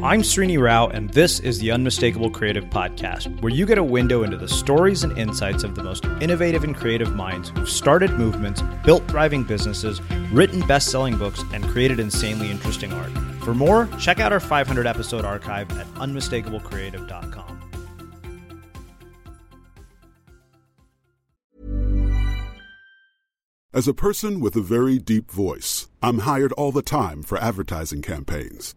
I'm Srini Rao, and this is the Unmistakable Creative Podcast, where you get a window into the stories and insights of the most innovative and creative minds who've started movements, built thriving businesses, written best selling books, and created insanely interesting art. For more, check out our 500 episode archive at unmistakablecreative.com. As a person with a very deep voice, I'm hired all the time for advertising campaigns.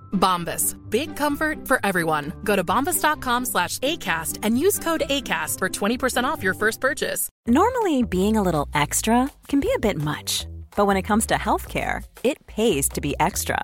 Bombas. Big comfort for everyone. Go to bombas.com slash ACAST and use code ACAST for 20% off your first purchase. Normally, being a little extra can be a bit much, but when it comes to healthcare, it pays to be extra.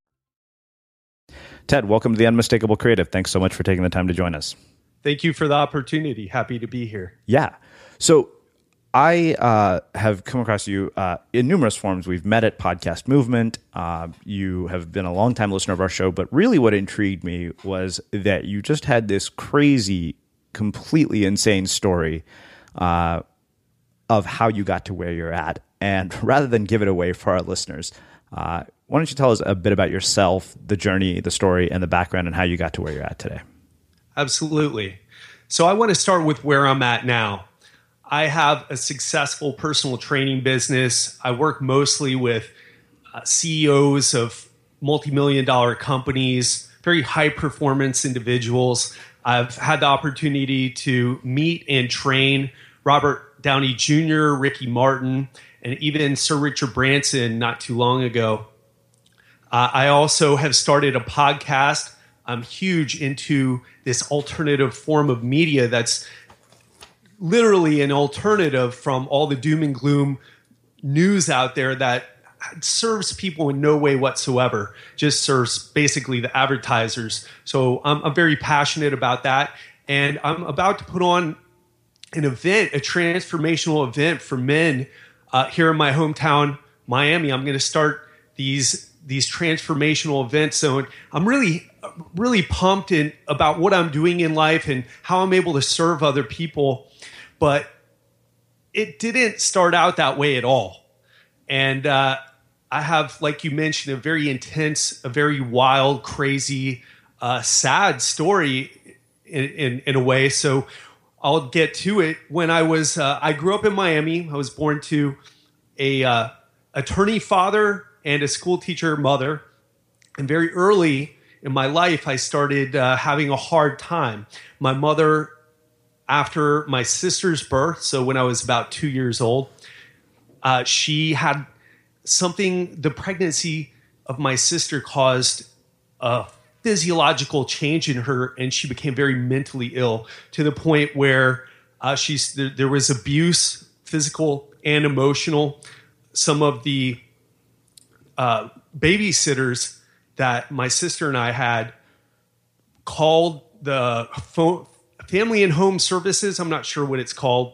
Ted, welcome to the Unmistakable Creative. Thanks so much for taking the time to join us. Thank you for the opportunity. Happy to be here. Yeah. So, I uh, have come across you uh, in numerous forms. We've met at Podcast Movement. Uh, you have been a longtime listener of our show, but really what intrigued me was that you just had this crazy, completely insane story uh, of how you got to where you're at. And rather than give it away for our listeners, uh, why don't you tell us a bit about yourself, the journey, the story, and the background, and how you got to where you're at today? Absolutely. So I want to start with where I'm at now. I have a successful personal training business. I work mostly with uh, CEOs of multi million dollar companies, very high performance individuals. I've had the opportunity to meet and train Robert Downey Jr., Ricky Martin, and even Sir Richard Branson not too long ago. Uh, I also have started a podcast. I'm huge into this alternative form of media that's literally an alternative from all the doom and gloom news out there that serves people in no way whatsoever just serves basically the advertisers. So I'm, I'm, very passionate about that. And i'm about to put on an event a transformational event for men uh, here in my hometown miami. I'm going to start these these transformational events so i'm really really pumped in about what i'm doing in life and how i'm able to serve other people but it didn't start out that way at all. And uh, I have, like you mentioned, a very intense, a very wild, crazy, uh, sad story in, in, in, a way. So I'll get to it. When I was, uh, I grew up in Miami. I was born to a uh, attorney father and a school teacher mother. And very early in my life, I started uh, having a hard time. My mother after my sister's birth, so when I was about two years old, uh, she had something, the pregnancy of my sister caused a physiological change in her, and she became very mentally ill to the point where uh, she's, there, there was abuse, physical and emotional. Some of the uh, babysitters that my sister and I had called the phone, family and home services. I'm not sure what it's called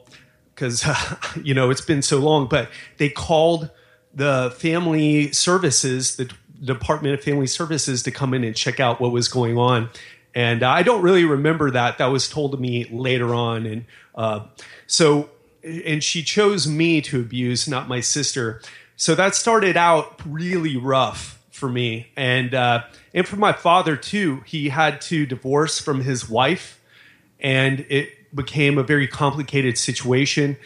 because uh, you know it's been so long, but they called the family services, the Department of Family Services, to come in and check out what was going on. And I don't really remember that. That was told to me later on, and uh, so and she chose me to abuse, not my sister. So that started out really rough for me, and uh, and for my father too. He had to divorce from his wife and it became a very complicated situation.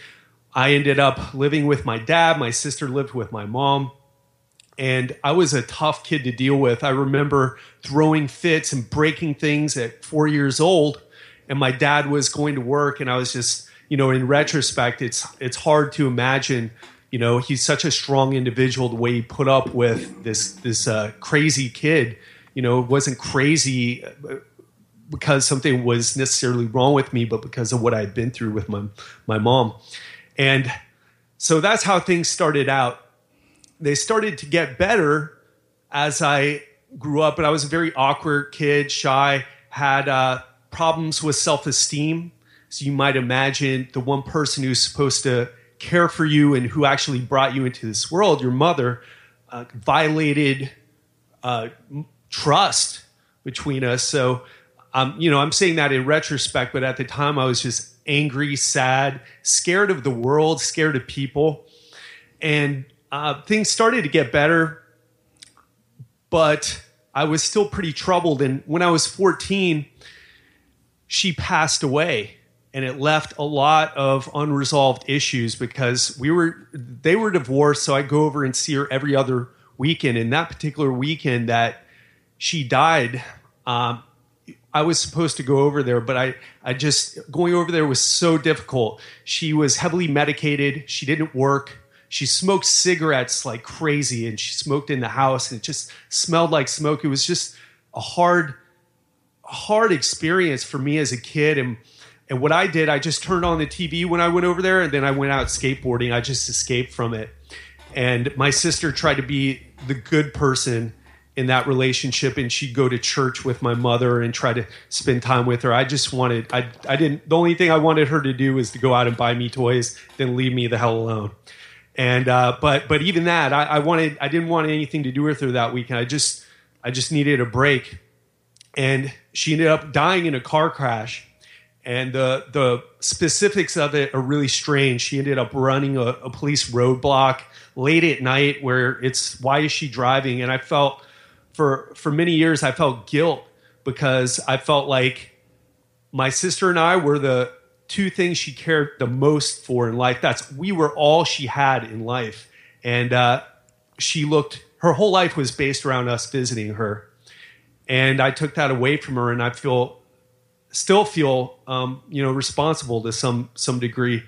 I ended up living with my dad, my sister lived with my mom, and I was a tough kid to deal with. I remember throwing fits and breaking things at four years old, and my dad was going to work, and I was just, you know, in retrospect, it's it's hard to imagine. You know, he's such a strong individual. The way he put up with this this uh, crazy kid, you know, it wasn't crazy because something was necessarily wrong with me, but because of what I had been through with my my mom. And so that's how things started out. They started to get better as I grew up, but I was a very awkward kid, shy, had uh, problems with self esteem. So you might imagine the one person who's supposed to care for you and who actually brought you into this world, your mother, uh, violated uh, trust between us. So um, you know, I'm saying that in retrospect, but at the time I was just angry, sad, scared of the world, scared of people. And uh, things started to get better, but I was still pretty troubled. And when I was 14, she passed away and it left a lot of unresolved issues because we were they were divorced so i go over and see her every other weekend. And that particular weekend that she died um, i was supposed to go over there but i i just going over there was so difficult. She was heavily medicated. She didn't work. She smoked cigarettes like crazy and she smoked in the house and it just smelled like smoke. It was just a hard hard experience for me as a kid and and what I did, I just turned on the TV when I went over there, and then I went out skateboarding. I just escaped from it. And my sister tried to be the good person in that relationship, and she'd go to church with my mother and try to spend time with her. I just wanted, I, I didn't, the only thing I wanted her to do was to go out and buy me toys, then leave me the hell alone. And, uh, but, but even that, I, I wanted, I didn't want anything to do with her that weekend. I just, I just needed a break. And she ended up dying in a car crash and the the specifics of it are really strange. She ended up running a, a, police roadblock late at night, where it's why is she driving? And I felt for for many years I felt guilt because I felt like my sister and I were the two things she cared the most for in life. That's we were all she had in life, and uh, she looked. Her whole life was based around us visiting her, and I took that away from her, and I feel still feel um, you know responsible to some some degree.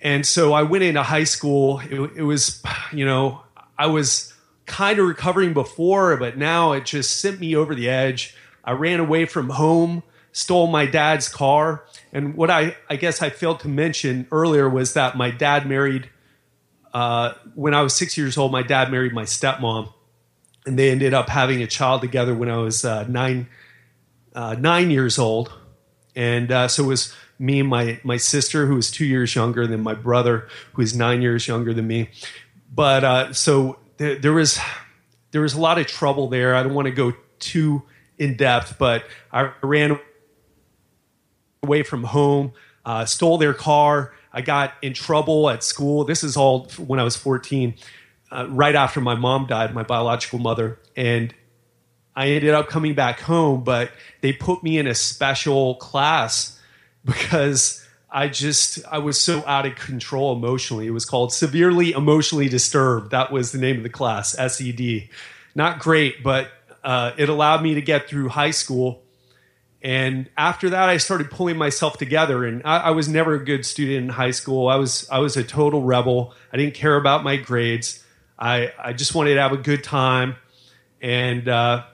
And so I went into high school. It, it was you know I was kind of recovering before, but now it just sent me over the edge. I ran away from home, stole my dad's car, and what I I guess I failed to mention earlier was that my dad married. Uh, when I was six years old, my dad married my stepmom, and they ended up having a child together when I was uh, nine uh, nine years old, and uh, so it was me and my my sister who was two years younger than my brother who is nine years younger than me. But uh, so there, there was there was a lot of trouble there. I don't want to go too in depth, but I ran away from home, uh, stole their car. I got in trouble at school. This is all when I was 14, uh, right after my mom died, my biological mother. And I ended up coming back home, but they put me in a special class because I just I was so out of control emotionally. It was called severely emotionally disturbed. That was the name of the class, SED. Not great, but uh, it allowed me to get through high school. And after that, I started pulling myself together. And I, I was never a good student in high school. I was I was a total rebel. I didn't care about my grades. I I just wanted to have a good time. And uh,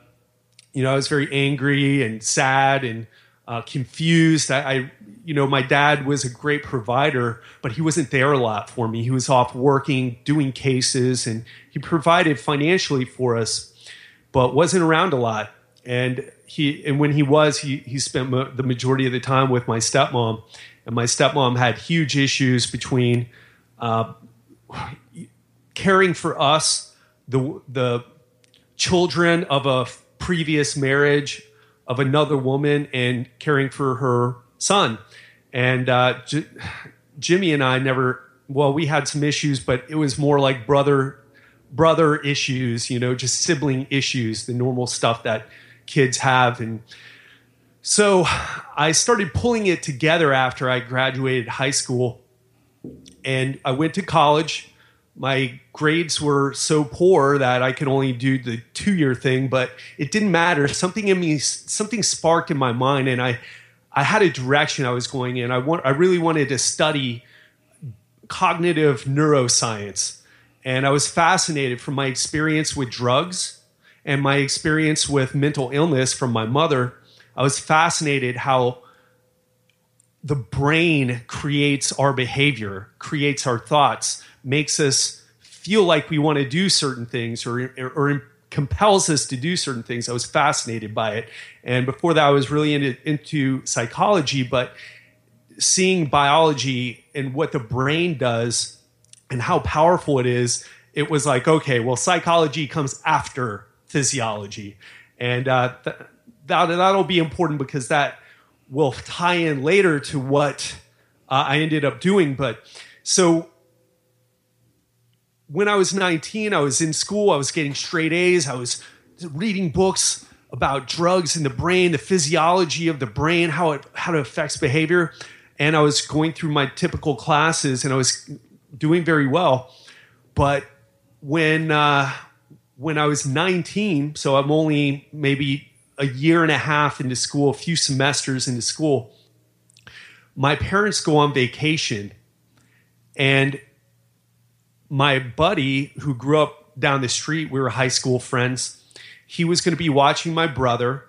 you know, I was very angry and sad and uh, confused. I, I, you know, my dad was a great provider, but he wasn't there a lot for me. He was off working, doing cases, and he provided financially for us, but wasn't around a lot. And he, and when he was, he he spent mo- the majority of the time with my stepmom, and my stepmom had huge issues between uh, caring for us, the the children of a previous marriage of another woman and caring for her son. And uh, J- Jimmy and I never, well, we had some issues, but it was more like brother brother issues, you know, just sibling issues, the normal stuff that kids have. And so I started pulling it together after I graduated high school. And I went to college my grades were so poor that I could only do the two year thing, but it didn't matter. Something in me, something sparked in my mind, and I, I had a direction I was going in. I want, I really wanted to study cognitive neuroscience, and I was fascinated from my experience with drugs and my experience with mental illness from my mother. I was fascinated how the brain creates our behavior, creates our thoughts makes us feel like we want to do certain things or, or, compels us to do certain things. I was fascinated by it. And before that, I was really into, into psychology, but seeing biology and what the brain does and how powerful it is, it was like, okay, well, psychology comes after physiology. And uh, th- that, that'll be important because that will tie in later to what uh, I ended up doing. But so when I was 19, I was in school, I was getting straight A's, I was reading books about drugs in the brain, the physiology of the brain, how it how it affects behavior, and I was going through my typical classes and I was doing very well. But when uh, when I was 19, so I'm only maybe a year and a half into school, a few semesters into school, my parents go on vacation and my buddy who grew up down the street, we were high school friends, he was going to be watching my brother.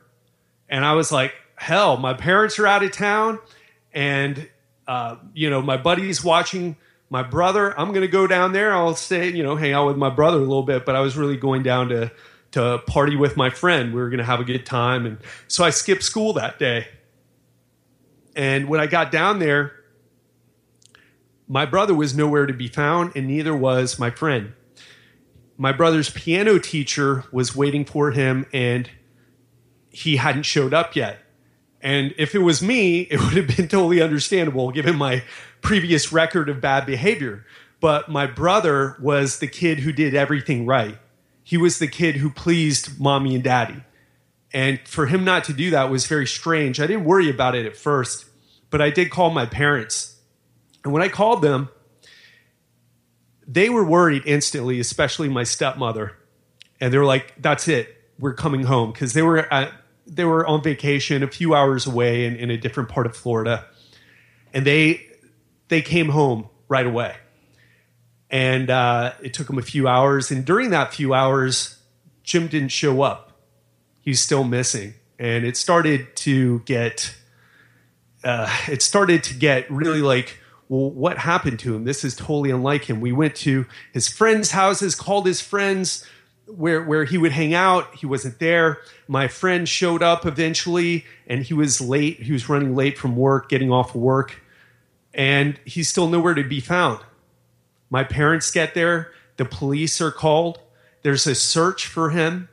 And I was like, hell, my parents are out of town. And, uh, you know, my buddy's watching my brother. I'm going to go down there. I'll stay, you know, hang out with my brother a little bit. But I was really going down to, to party with my friend. We were going to have a good time. And so I skipped school that day. And when I got down there, my brother was nowhere to be found, and neither was my friend. My brother's piano teacher was waiting for him, and he hadn't showed up yet. And if it was me, it would have been totally understandable given my previous record of bad behavior. But my brother was the kid who did everything right. He was the kid who pleased mommy and daddy. And for him not to do that was very strange. I didn't worry about it at first, but I did call my parents and when I called them, they were worried instantly, especially my stepmother. And they were like, "That's it, we're coming home," because they were they were on vacation a few hours away in, in a different part of Florida, and they they came home right away. And uh, it took them a few hours, and during that few hours, Jim didn't show up. He's still missing, and it started to get uh, it started to get really like well, what happened to him? This is totally unlike him. We went to his friends' houses, called his friends where where he would hang out. He wasn't there. My friend showed up eventually, and he was late. He was running late from work, getting off work, and he's still nowhere to be found. My parents get there. The police are called. There's a search for him,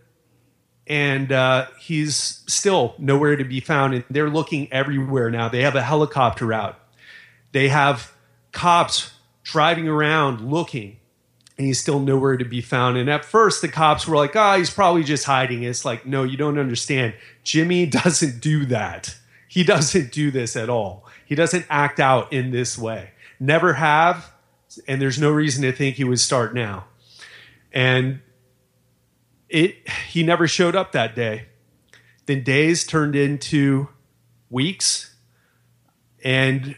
and uh, he's still nowhere to be found. And they're looking everywhere now. They have a helicopter out they have cops driving around looking, and he's still nowhere to be found. And at first, the cops were like, oh, he's probably just hiding. It's like, no, you don't understand. Jimmy doesn't do that. He doesn't do this at all. He doesn't act out in this way. Never have, and there's no reason to think he would start now. And it he never showed up that day. Then days turned into weeks, and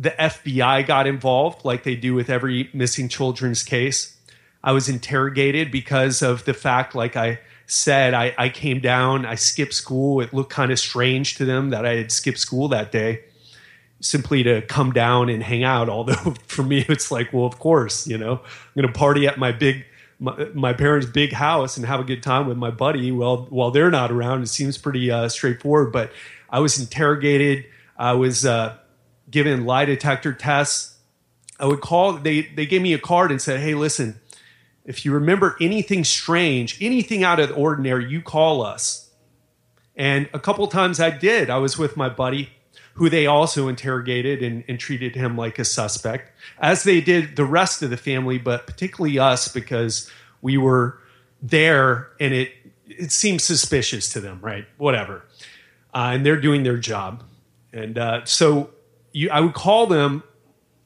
the FBI got involved, like they do with every missing children's case. I was interrogated because of the fact, like I said, I, I came down, I skipped school. It looked kind of strange to them that I had skipped school that day simply to come down and hang out. Although for me, it's like, well, of course, you know, I'm going to party at my big, my, my, parents' big house and have a good time with my buddy while while they're not around. It seems pretty uh, straightforward. But I was interrogated. I was uh, given lie detector tests. I would call, they, they gave me a card and said, hey, listen, if you remember anything strange, anything out of the ordinary, you call us. And a couple times I did. I was with my buddy, who they also interrogated and, and, treated him like a suspect, as they did the rest of the family, but particularly us because we were there and it it seemed suspicious to them, right? Whatever. Uh, and they're doing their job. And uh, so you, I would call them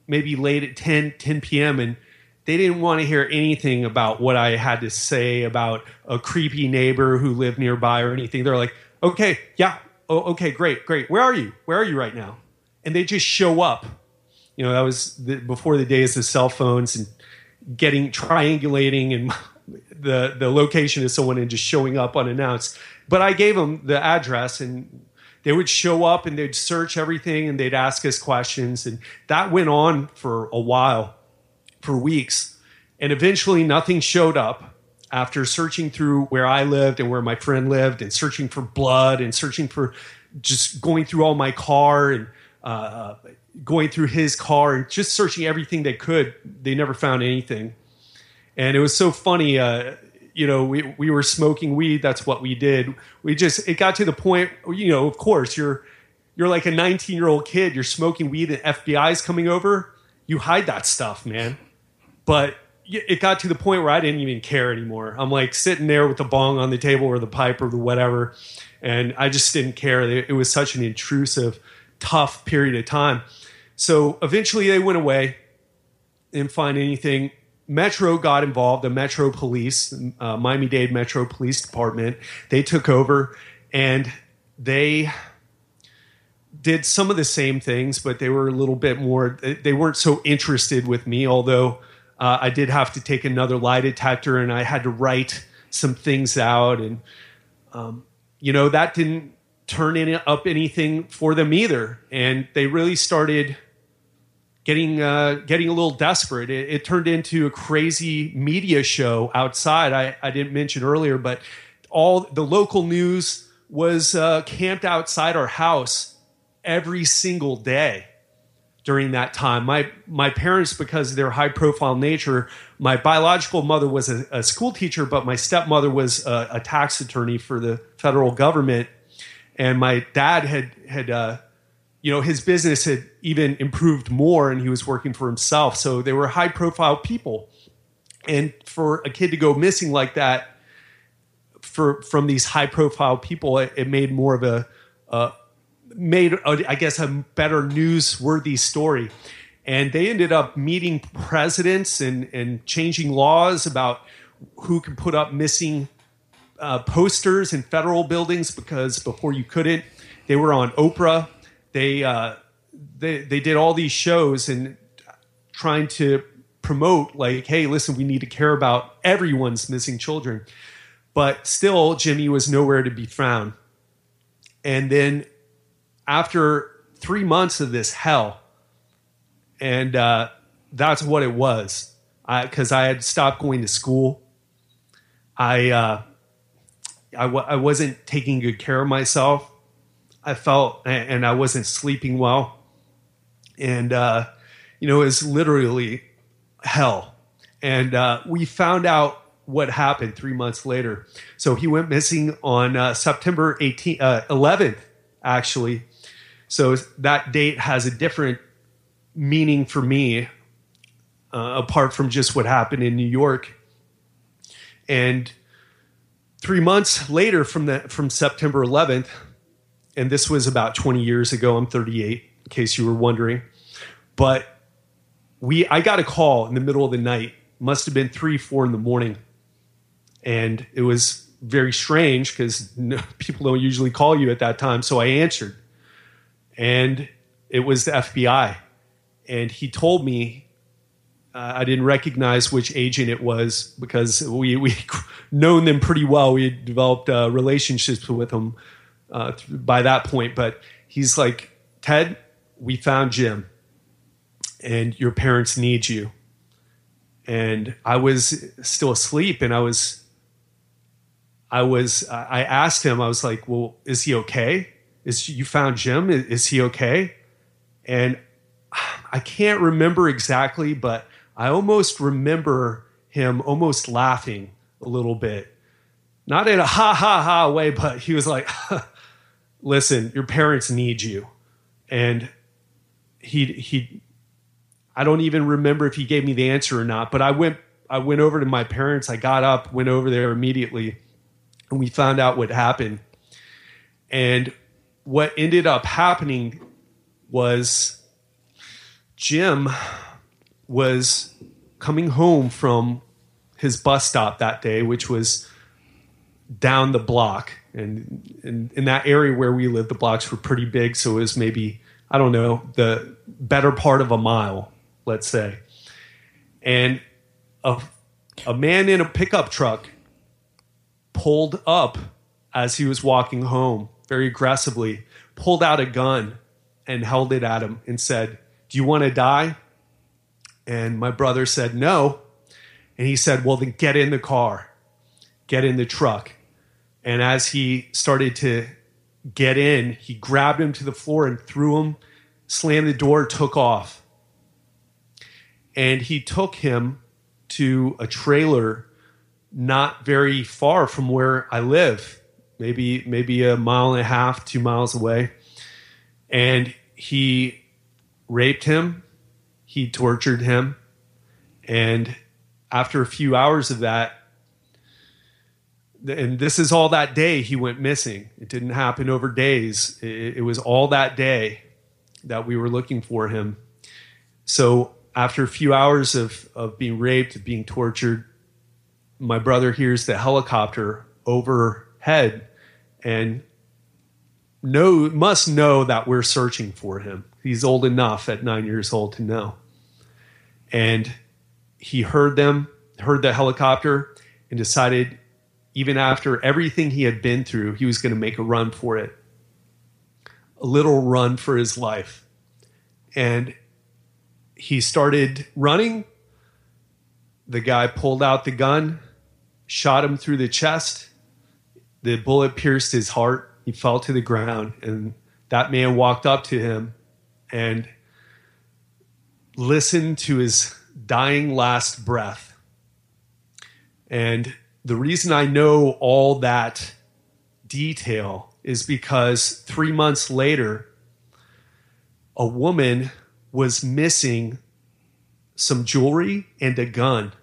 maybe late at 10, 10 p.m. and they didn't want to hear anything about what I had to say about a creepy neighbor who lived nearby or anything. They're like, okay, yeah, oh, okay, great, great. Where are you? Where are you right now? And they just show up. You know, that was the, before the days of cell phones and getting triangulating and the the location of someone and just showing up unannounced. But I gave them the address and they would show up and they'd search everything and they'd ask us questions. And that went on for a while, for weeks. And eventually nothing showed up after searching through where I lived and where my friend lived and searching for blood and searching for just going through all my car and uh, going through his car and just searching everything they could. They never found anything. And it was so funny. Uh, you know, we, we were smoking weed. That's what we did. We just, it got to the point, you know, of course, you're, you're like a 19 year old kid, you're smoking weed and FBI's coming over. You hide that stuff, man. But it got to the point where I didn't even care anymore. I'm like sitting there with the bong on the table or the pipe or the whatever, and I just didn't care. It was such an intrusive, tough period of time. So eventually they went away, didn't find anything. Metro got involved, the Metro Police, uh, Miami Dade Metro Police Department. They took over and they did some of the same things, but they were a little bit more, they weren't so interested with me, although uh, I did have to take another lie detector and I had to write some things out. And, um, you know, that didn't turn up anything for them either. And they really started getting uh, getting a little desperate. It, it, turned into a crazy media show outside. I, I didn't mention earlier, but all the local news was uh, camped outside our house every single day during that time. My my parents, because of their high profile nature, my biological mother was a, a school teacher, but my stepmother was a, a, tax attorney for the federal government, and my dad had had uh, you know his business had even improved more, and he was working for himself. So they were high profile people, and for a kid to go missing like that. For, from these high profile people, it, it made more of a, a made, a, I guess, a better newsworthy story. And they ended up meeting presidents and, and changing laws about who can put up missing uh, posters in federal buildings because before you couldn't. They were on Oprah. They uh, they they did all these shows and trying to promote like, hey, listen, we need to care about everyone's missing children. But still, Jimmy was nowhere to be found. And then after three months of this hell, and uh, that's what it was. Because I, I, had stopped going to school. I, uh, I, w- I wasn't taking good care of myself. I felt, and I wasn't sleeping well. And, uh, you know, it was literally hell. And uh, we found out what happened three months later. So he went missing on uh, September 18, 11th, uh, actually. So that date has a different meaning for me, uh, apart from just what happened in New York. And three months later, from the from September 11th, and this was about 20 years ago. I'm 38, in case you were wondering. But we, I got a call in the middle of the night. Must have been three, four in the morning, and it was very strange because people don't usually call you at that time. So I answered and it was the FBI. And he told me uh, I didn't recognize which agent it was because we we known them pretty well. We had developed uh, relationships with them uh, by that point. But he's like, Ted, we found Jim, and your parents need you. And I was still asleep, and I was. I was. I asked him. I was like, "Well, is he okay?" is you found Jim? Is, is he okay? And I can't remember exactly, but I almost remember him almost laughing a little bit. Not in a ha ha ha way, but he was like, listen, your parents need you. And he he I don't even remember if he gave me the answer or not, but I went I went over to my parents, I got up, went over there immediately, and we found out what happened. And what ended up happening was Jim was coming home from his bus stop that day, which was down the block. And in, in that area where we lived, the blocks were pretty big. So it was maybe, I don't know, the better part of a mile, let's say. And a, a man in a pickup truck pulled up as he was walking home very aggressively, pulled out a gun and held it at him and said, Do you want to die? And my brother said, No. And he said, Well, then get in the car, get in the truck. And as he started to get in, he grabbed him to the floor and threw him, slammed the door, took off. And he took him to a trailer not very far from where I live maybe maybe a mile and a half, two miles away, and he raped him, he tortured him, and after a few hours of that, and this is all that day he went missing. It didn't happen over days. It, it was all that day that we were looking for him. So after a few hours of, of being raped, being tortured, my brother hears the helicopter overhead and know must know that we're searching for him. He's old enough at nine years old to know. And he heard them, heard the helicopter, and decided, even after everything he had been through, he was going to make a run for it. A little run for his life. And he started running. The guy pulled out the gun, shot him through the chest. The bullet pierced his heart. He fell to the ground, and that man walked up to him and listened to his dying last breath. And the reason I know all that detail is because three months later, a woman was missing some jewelry and a gun.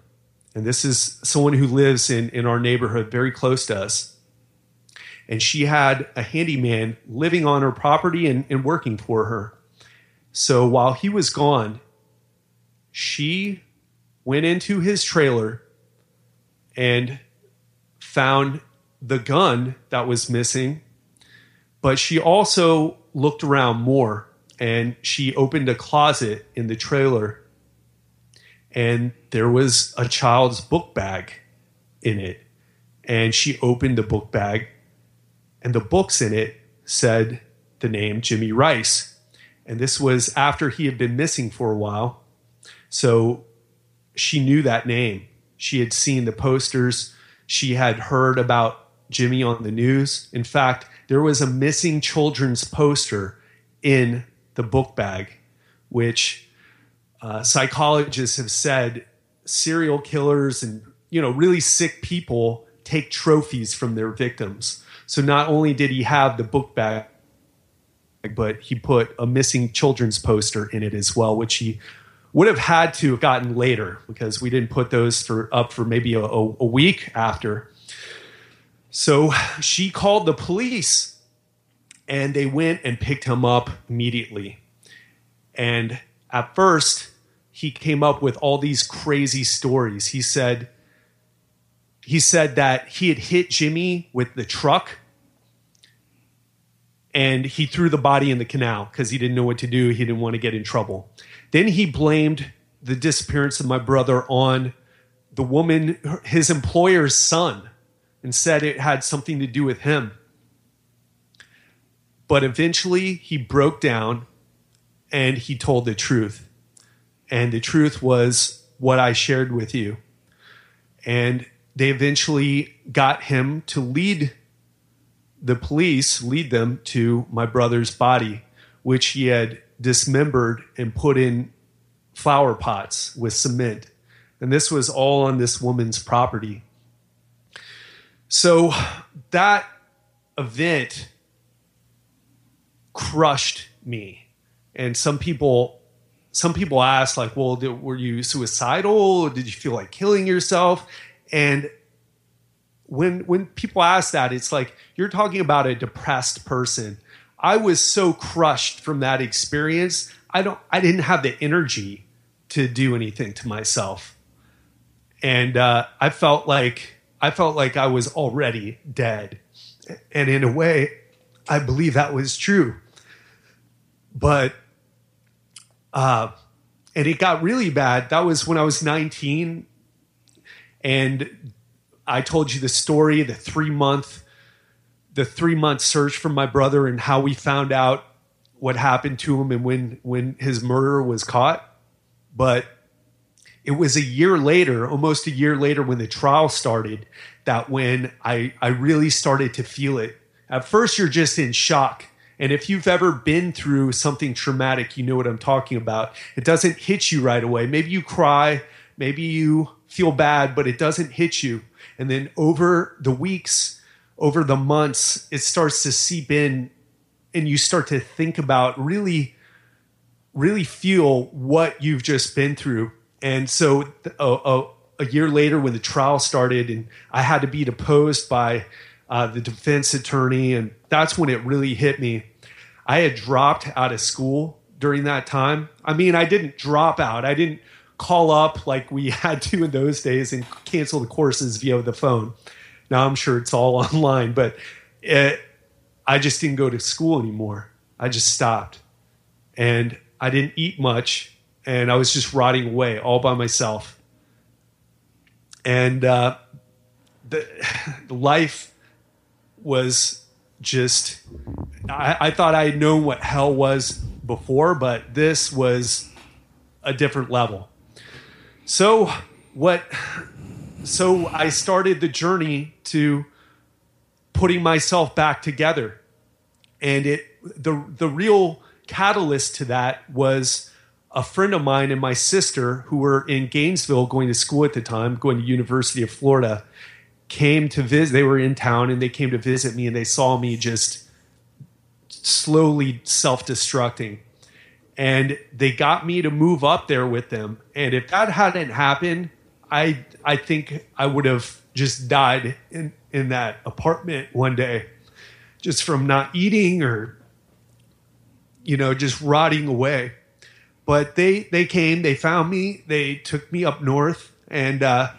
And this is someone who lives in, in our neighborhood very close to us. And she had a handyman living on her property and, and working for her. So while he was gone, she went into his trailer and found the gun that was missing. But she also looked around more and she opened a closet in the trailer and there was a child's book bag in it. And she opened the book bag and the books in it said the name Jimmy Ryce. And this was after he had been missing for a while. So she knew that name. She had seen the posters she had heard about Jimmy on the news in fact there was a missing children's poster in the book bag, which uh, psychologists have said serial killers and you know really sick people take trophies from their victims. So not only did he have the book bag, but he put a missing children's poster in it as well, which he would have had to have gotten later because we didn't put those for up for maybe a, a, week after. So she called the police and they went and picked him up immediately. And at first, he came up with all these crazy stories. He said he said that he had hit Jimmy with the truck and he threw the body in the canal because he didn't know what to do. He didn't want to get in trouble. Then he blamed the disappearance of my brother on the woman, his employer's son, and said it had something to do with him. But eventually he broke down and he told the truth. And the truth was what I shared with you. And they eventually got him to lead the police, lead them to my brother's body, which he had dismembered and put in flower pots with cement. And this was all on this woman's property. So that event crushed me. And some people some people ask like, "Well, did, were you suicidal? Did you feel like killing yourself?" And when when people ask that, it's like you're talking about a depressed person. I was so crushed from that experience. I don't I didn't have the energy to do anything to myself. And uh, I felt like I felt like I was already dead. And in a way, I believe that was true but uh, and it got really bad. That was when I was 19, and I told you the story, the three month, the three month search for my brother and how we found out what happened to him and when when his murder was caught. But it was a year later, almost a year later, when the trial started, that when I I really started to feel it. At first, you're just in shock and if you've ever been through something traumatic, you know what I'm talking about. It doesn't hit you right away. Maybe you cry, maybe you feel bad, but it doesn't hit you. And then over the weeks, over the months, it starts to seep in and you start to think about really, really feel what you've just been through. And so a, a, a year later, when the trial started, and I had to be deposed by uh, the defense attorney, and that's when it really hit me. I had dropped out of school during that time. I mean, I didn't drop out. I didn't call up like we had to in those days and cancel the courses via the phone. Now I'm sure it's all online, but it, I just didn't go to school anymore. I just stopped. And I didn't eat much and I was just rotting away all by myself. And uh, the, the life was just, I, I thought I had known what hell was before, but this was a different level. So, what, so I started the journey to putting myself back together. And it, the, the real catalyst to that was a friend of mine and my sister who were in Gainesville going to school at the time, going to University of Florida, came to visit. They were in town and they came to visit me and they saw me just slowly self-destructing. And they got me to move up there with them. And if that hadn't happened, I I think I would have just died in, in that apartment one day, just from not eating or you know, just rotting away. But they they came, they found me, they took me up north, and uh,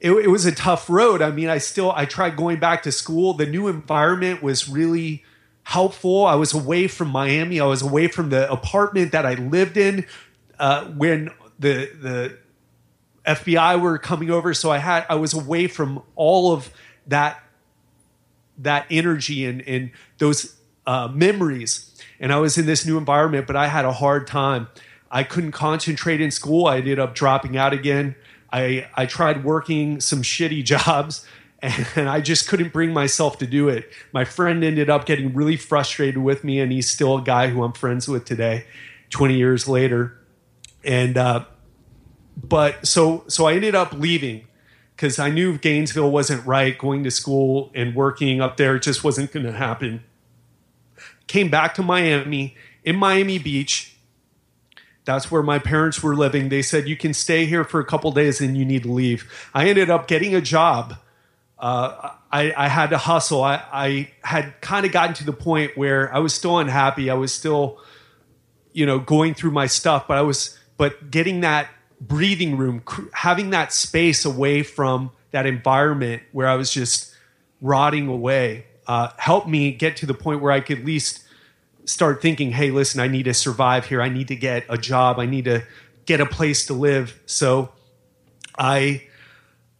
it, it was a tough road. I mean, I still I tried going back to school. The new environment was really helpful. I was away from Miami. I was away from the apartment that I lived in uh, when the the FBI were coming over. So I had I was away from all of that that energy and and those uh, memories and I was in this new environment, but I had a hard time. I couldn't concentrate in school. I ended up dropping out again. I, I tried working some shitty jobs and I just couldn't bring myself to do it. My friend ended up getting really frustrated with me, and he's still a guy who I'm friends with today, 20 years later. And, uh, but so, so I ended up leaving because I knew Gainesville wasn't right. Going to school and working up there just wasn't going to happen came back to Miami in Miami Beach. That's where my parents were living. They said, You can stay here for a couple days and you need to leave. I ended up getting a job. Uh, I, I, had to hustle. I, I had kind of gotten to the point where I was still unhappy. I was still, you know, going through my stuff, but I was, but getting that breathing room, having that space away from that environment where I was just rotting away, uh, helped me get to the point where I could at least start thinking, hey, listen, I need to survive here. I need to get a job. I need to get a place to live. So I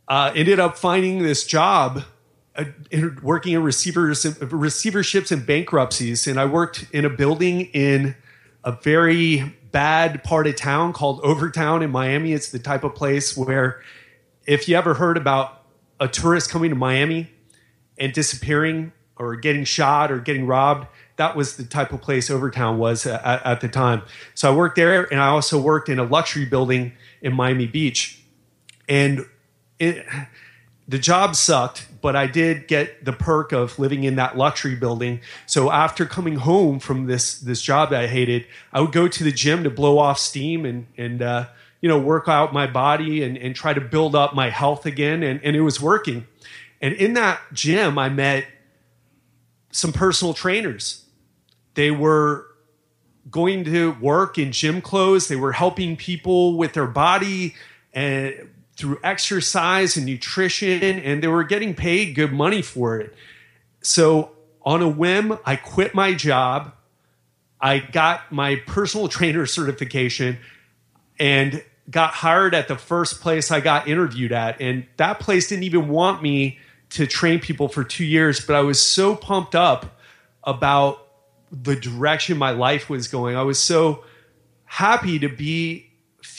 uh, ended up finding this job uh, working in receivers, receiverships and bankruptcies. And I worked in a building in a very bad part of town called Overtown in Miami. It's the type of place where if you ever heard about a tourist coming to Miami and disappearing or getting shot or getting robbed, that was the type of place Overtown was at, at, the time. So I worked there, and I also worked in a luxury building in Miami Beach, and it, the job sucked, but I did get the perk of living in that luxury building. So after coming home from this this job that I hated, I would go to the gym to blow off steam and and uh, you know work out my body and, and try to build up my health again, and, and it was working. And in that gym, I met some personal trainers they were going to work in gym clothes. They were helping people with their body and through exercise and nutrition, and they were getting paid good money for it. So, on a whim, I quit my job. I got my personal trainer certification and got hired at the first place I got interviewed at. And that place didn't even want me to train people for two years, but I was so pumped up about the direction my life was going. I was so happy to be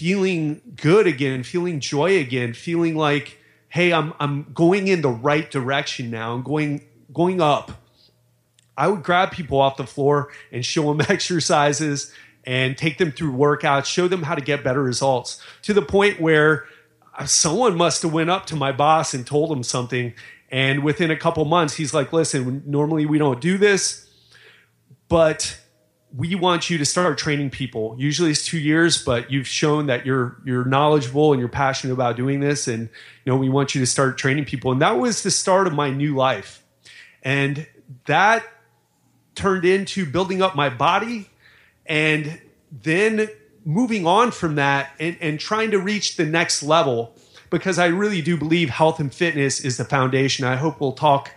feeling good again, feeling joy again, feeling like, hey, I'm I'm going in the right direction now. I'm going going up. I would grab people off the floor and show them exercises and take them through workouts, show them how to get better results to the point where uh, someone must have went up to my boss and told him something and within a couple months he's like listen normally we don't do this but we want you to start training people. Usually it's two years, but you've shown that you're you're knowledgeable and you're passionate about doing this, and you know we want you to start training people. And that was the start of my new life, and that turned into building up my body, and then moving on from that and, and trying to reach the next level because I really do believe health and fitness is the foundation. I hope we'll talk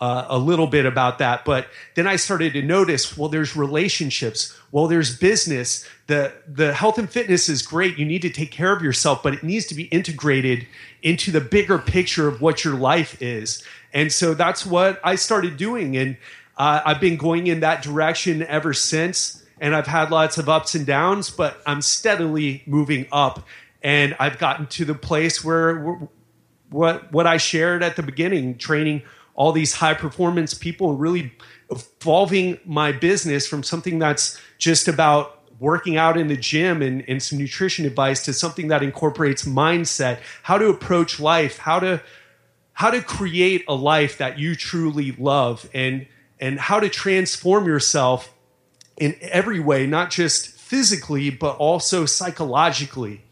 uh, a little bit about that. But then I started to notice, well, there's relationships, well, there's business. The the health and fitness is great. You need to take care of yourself, but it needs to be integrated into the bigger picture of what your life is. And so that's what I started doing, and uh, I've been going in that direction ever since. And I've had lots of ups and downs, but I'm steadily moving up. And I've gotten to the place where what what I shared at the beginning, training all these high performance people and really evolving my business from something that's just about working out in the gym and, and some nutrition advice to something that incorporates mindset, how to approach life, how to how to create a life that you truly love and and how to transform yourself in every way, not just physically, but also psychologically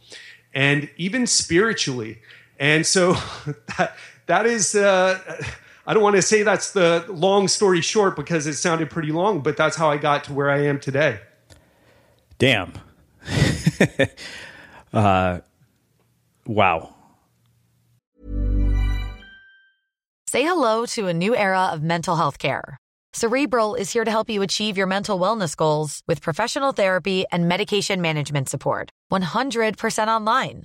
and even spiritually. And so that that is uh, I don't want to say that's the long story short because it sounded pretty long, but that's how I got to where I am today. Damn. uh, wow. Say hello to a new era of mental health care. Cerebral is here to help you achieve your mental wellness goals with professional therapy and medication management support. 100% online.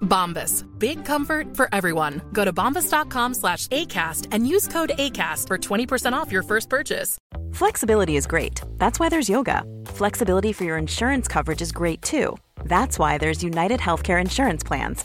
Bombas. Big comfort for everyone. Go to bombas.com slash ACAST and use code ACAST for 20% off your first purchase. Flexibility is great. That's why there's yoga. Flexibility for your insurance coverage is great too. That's why there's United Healthcare Insurance Plans.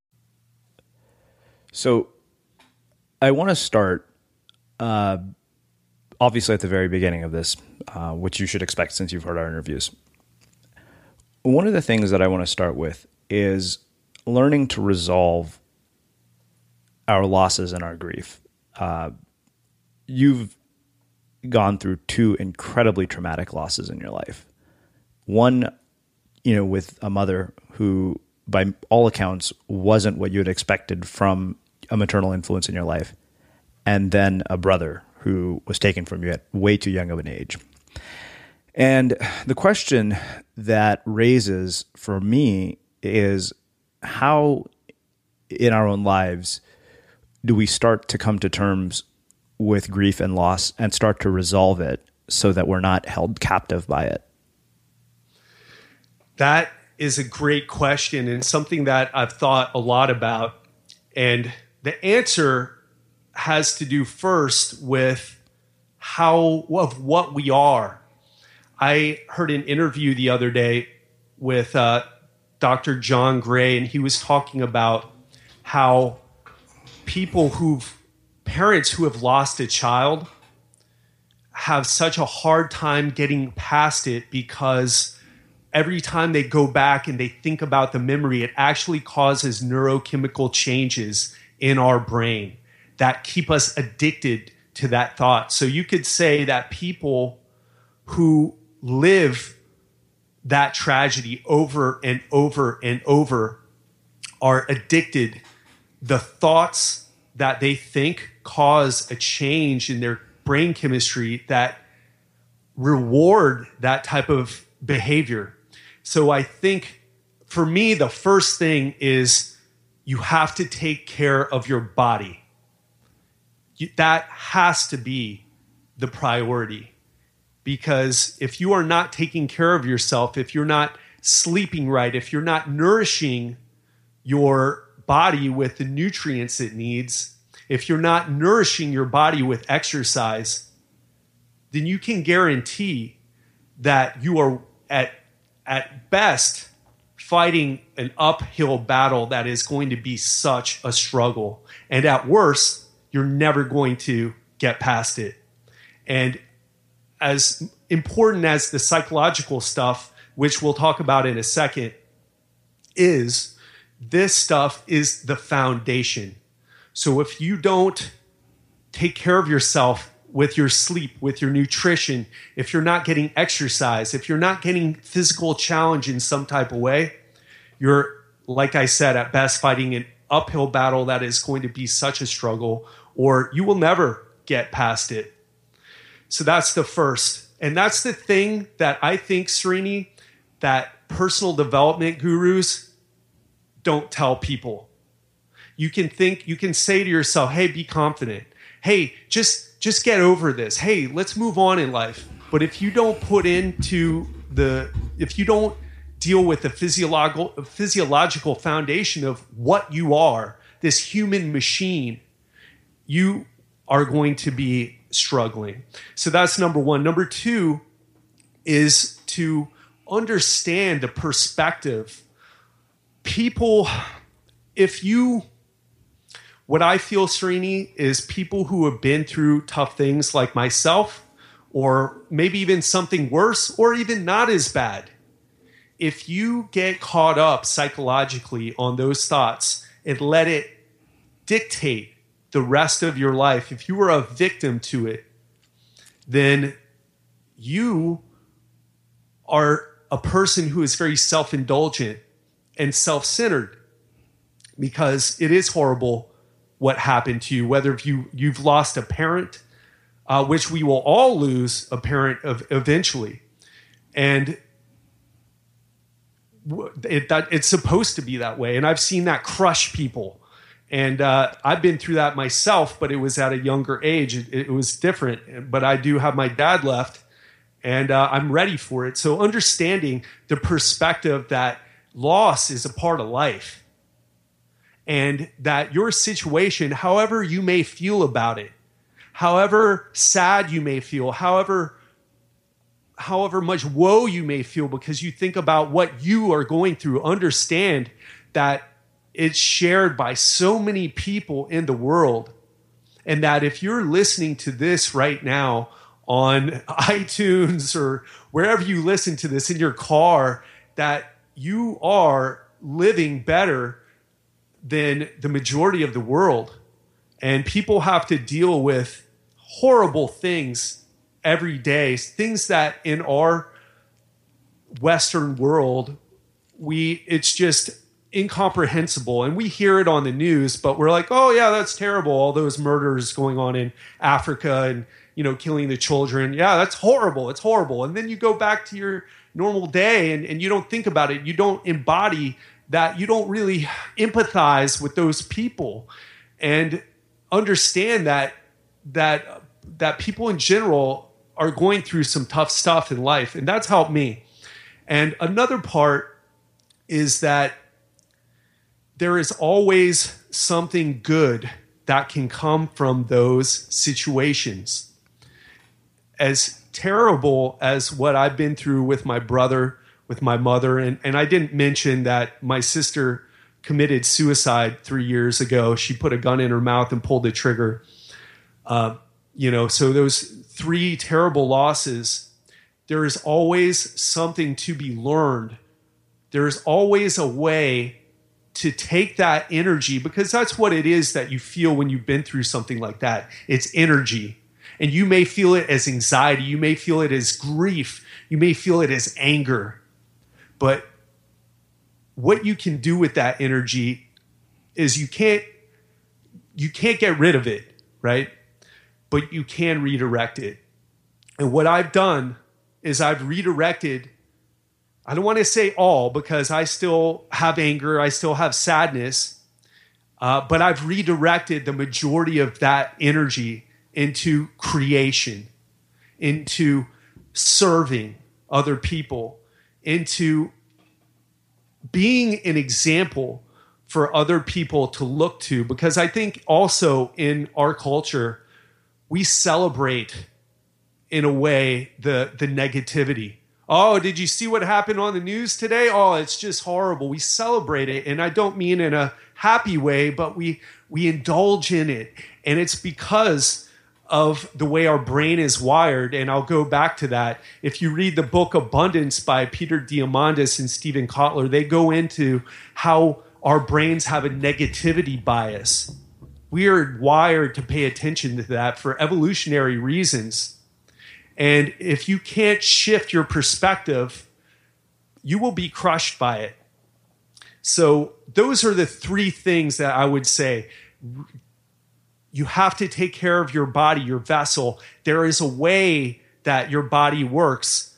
So, I want to start, uh, obviously, at the very beginning of this, uh, which you should expect since you've heard our interviews. One of the things that I want to start with is learning to resolve our losses and our grief. Uh, you've gone through two incredibly traumatic losses in your life. One, you know, with a mother who, by all accounts, wasn't what you had expected from a maternal influence in your life, and then a brother who was taken from you at way too young of an age. And the question that raises for me is how in our own lives do we start to come to terms with grief and loss and start to resolve it so that we're not held captive by it? That is a great question and something that I've thought a lot about. And the answer has to do first with how of what we are. I heard an interview the other day with uh, Dr. John Gray, and he was talking about how people who've parents who have lost a child have such a hard time getting past it because every time they go back and they think about the memory, it actually causes neurochemical changes in our brain that keep us addicted to that thought. So you could say that people who live that tragedy over and over and over are addicted. The thoughts that they think cause a change in their brain chemistry that reward that type of behavior. So I think for me, the first thing is you have to take care of your body. That has to be the priority. Because if you are not taking care of yourself, if you're not sleeping right, if you're not nourishing your body with the nutrients it needs, if you're not nourishing your body with exercise, then you can guarantee that you are at, at best fighting an uphill battle that is going to be such a struggle. And at worst, you're never going to get past it. And as important as the psychological stuff, which we'll talk about in a second, is this stuff is the foundation. So if you don't take care of yourself with your sleep, with your nutrition, if you're not getting exercise, if you're not getting physical challenge in some type of way, you're, like I said, at best fighting an uphill battle that is going to be such a struggle, or you will never get past it. So that's the first. And that's the thing that I think, Srini, that personal development gurus don't tell people you can think you can say to yourself hey be confident hey just just get over this hey let's move on in life but if you don't put into the if you don't deal with the physiological physiological foundation of what you are this human machine you are going to be struggling. So that's number 1 number 2 is to understand the perspective. People if you what I feel, Srini, is people who have been through tough things like myself, or maybe even something worse, or even not as bad. If you get caught up psychologically on those thoughts and let it dictate the rest of your life, if you were a victim to it, then you are a person who is very self indulgent and self centered because it is horrible what happened to you, whether you you've lost a parent, uh, which we will all lose a parent of eventually, and it, that it's supposed to be that way. And I've seen that crush people, and uh, I've been through that myself, but it was at a younger age. It, it was different, but I do have my dad left, and uh, I'm ready for it. So understanding the perspective that loss is a part of life and that your situation, however you may feel about it, however sad you may feel, however however much woe you may feel because you think about what you are going through, understand that it's shared by so many people in the world. And that if you're listening to this right now on iTunes or wherever you listen to this in your car, that you are living better than the majority of the world. And people have to deal with horrible things every day, things that in our Western world, we it's just incomprehensible. And we hear it on the news, but we're like, oh yeah, that's terrible. All those murders going on in Africa and you know, killing the children. Yeah, that's horrible. It's horrible. And then you go back to your normal day and, and you don't think about it. You don't embody that. You don't really empathize with those people and understand that that that people in general are going through some tough stuff in life. And that's helped me. And another part is that there is always something good that can come from those situations. As terrible as what I've been through with my brother, with my mother, and, and I didn't mention that my sister committed suicide three years ago. She put a gun in her mouth and pulled the trigger. Uh, you know, so those three terrible losses, there is always something to be learned. There is always a way to take that energy because that's what it is that you feel when you've been through something like that. It's energy. And you may feel it as anxiety, you may feel it as grief, you may feel it as anger. But what you can do with that energy is you can't you can't get rid of it, right? But you can redirect it. And what I've done is I've redirected I don't want to say all because I still have anger, I still have sadness, uh, but I've redirected the majority of that energy into creation, into serving other people, into being an example for other people to look to. Because I think also in our culture, we celebrate in a way the, the negativity Oh, did you see what happened on the news today? Oh, it's just horrible. We celebrate it, and I don't mean in a happy way, but we we indulge in it, and it's because of the way our brain is wired. And I'll go back to that. If you read the book Abundance by Peter Diamandis and Steven Kotler, they go into how our brains have a negativity bias. We are wired to pay attention to that for evolutionary reasons. And if you can't shift your perspective, you will be crushed by it. So, those are the three things that I would say. You have to take care of your body, your vessel. There is a way that your body works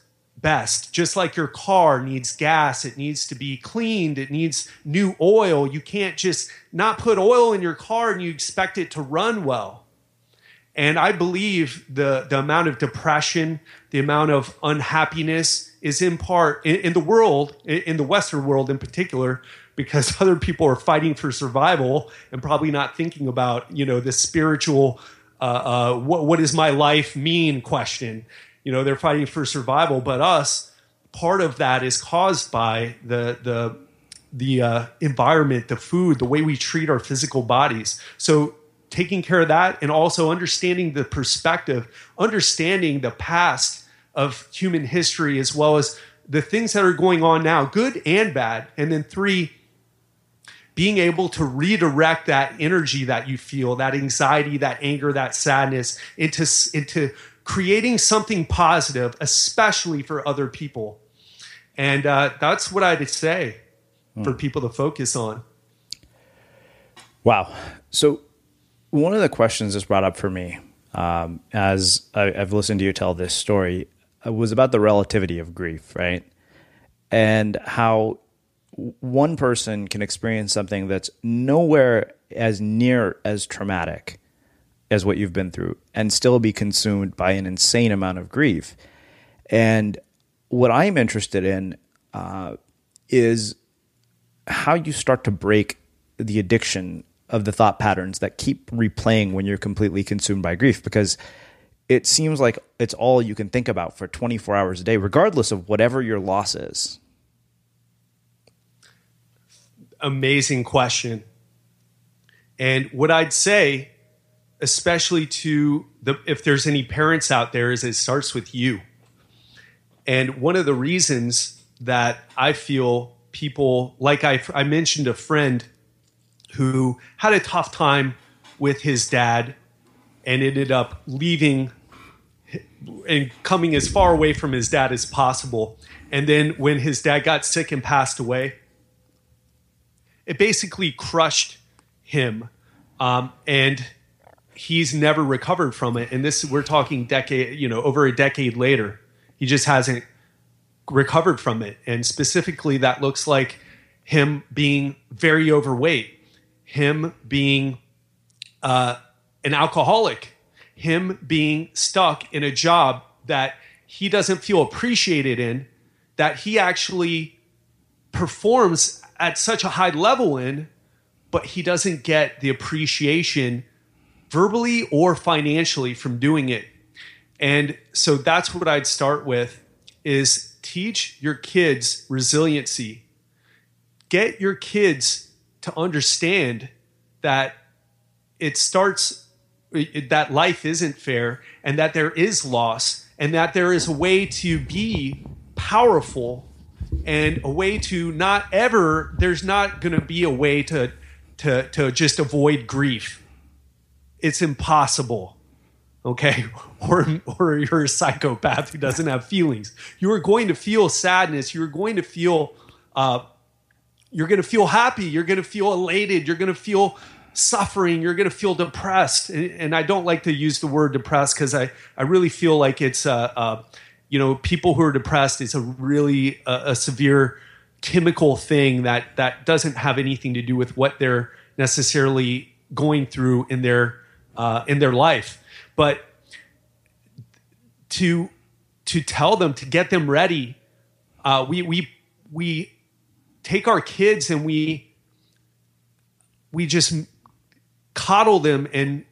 best. Just like your car needs gas, it needs to be cleaned, it needs new oil. You can't just not put oil in your car and you expect it to run well. And I believe the, the amount of depression, the amount of unhappiness is in part in, in the world, in, the Western world in particular, because other people are fighting for survival and probably not thinking about, you know, the spiritual, uh, uh, what, what does my life mean question. You know, they're fighting for survival, but us, part of that is caused by the, the, the uh, environment, the food, the way we treat our physical bodies. So taking care of that and also understanding the perspective, understanding the past of human history as well as the things that are going on now, good and bad. And then three, being able to redirect that energy that you feel, that anxiety, that anger, that sadness into, into creating something positive, especially for other people. And uh, that's what I'd say for hmm. people to focus on. Wow. So one of the questions that's brought up for me um, as I, have listened to you tell this story uh, was about the relativity of grief, right? And how one person can experience something that's nowhere as near as traumatic as what you've been through and still be consumed by an insane amount of grief. And what I'm interested in uh, is how you start to break the addiction of the thought patterns that keep replaying when you're completely consumed by grief because it seems like it's all you can think about for 24 hours a day, regardless of whatever your loss is. Amazing question. And what I'd say, especially to the, if there's any parents out there, is it starts with you. And one of the reasons that I feel people, like I, I mentioned a friend who had a tough time with his dad and ended up leaving and coming as far away from his dad as possible. And then when his dad got sick and passed away, it basically crushed him. Um, and he's never recovered from it. And this, we're talking decade, you know, over a decade later, he just hasn't recovered from it. And specifically, that looks like him being very overweight, him being uh, an alcoholic, him being stuck in a job that he doesn't feel appreciated in, that he actually performs at such a high level in, but he doesn't get the appreciation verbally or financially from doing it. And so that's what I'd start with is teach your kids resiliency. Get your kids to understand that it starts that life isn't fair and that there is loss and that there is a way to be powerful and a way to not ever there's not going to be a way to to to just avoid grief it's impossible okay? Or or you're a psychopath who doesn't have feelings. You are going to feel sadness. You're going to feel uh, you're going to feel happy. You're going to feel elated. You're going to feel suffering. You're going to feel depressed. And, and, i don't like to use the word depressed because I, I really feel like it's uh, uh, you know people who are depressed is a really uh, a severe chemical thing that that doesn't have anything to do with what they're necessarily going through in their uh, in their life. But to to tell them to get them ready uh, we we we take our kids and we we just coddle them and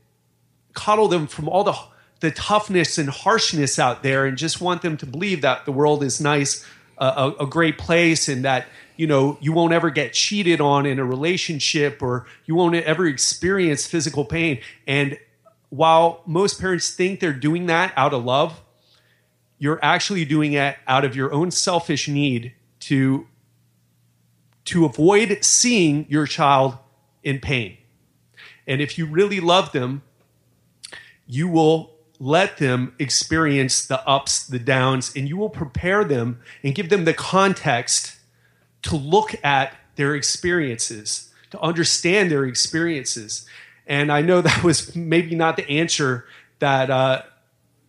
coddle them from all the the toughness and harshness out there and just want them to believe that the world is nice uh, a, a, great place and that you know you won't ever get cheated on in a relationship or you won't ever experience physical pain. And while most parents think they're doing that out of love you're actually doing it out of your own selfish need to to avoid seeing your child in pain. And if you really love them you will let them experience the ups, the downs, and you will prepare them and give them the context to look at their experiences, to understand their experiences. And I know that was maybe not the answer that uh,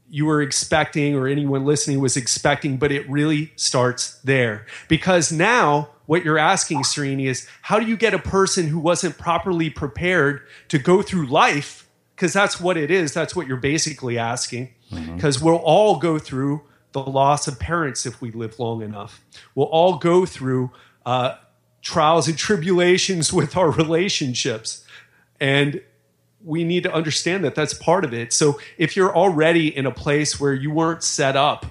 you were expecting or anyone listening was expecting, but it really starts there. Because now, what you're asking, Srini, is how do you get a person who wasn't properly prepared to go through life because that's what it is. That's what you're basically asking. Because mm-hmm. we'll all go through the loss of parents if we live long enough. We'll all go through uh, trials and tribulations with our relationships. And we need to understand that that's part of it. So if you're already in a place where you weren't set up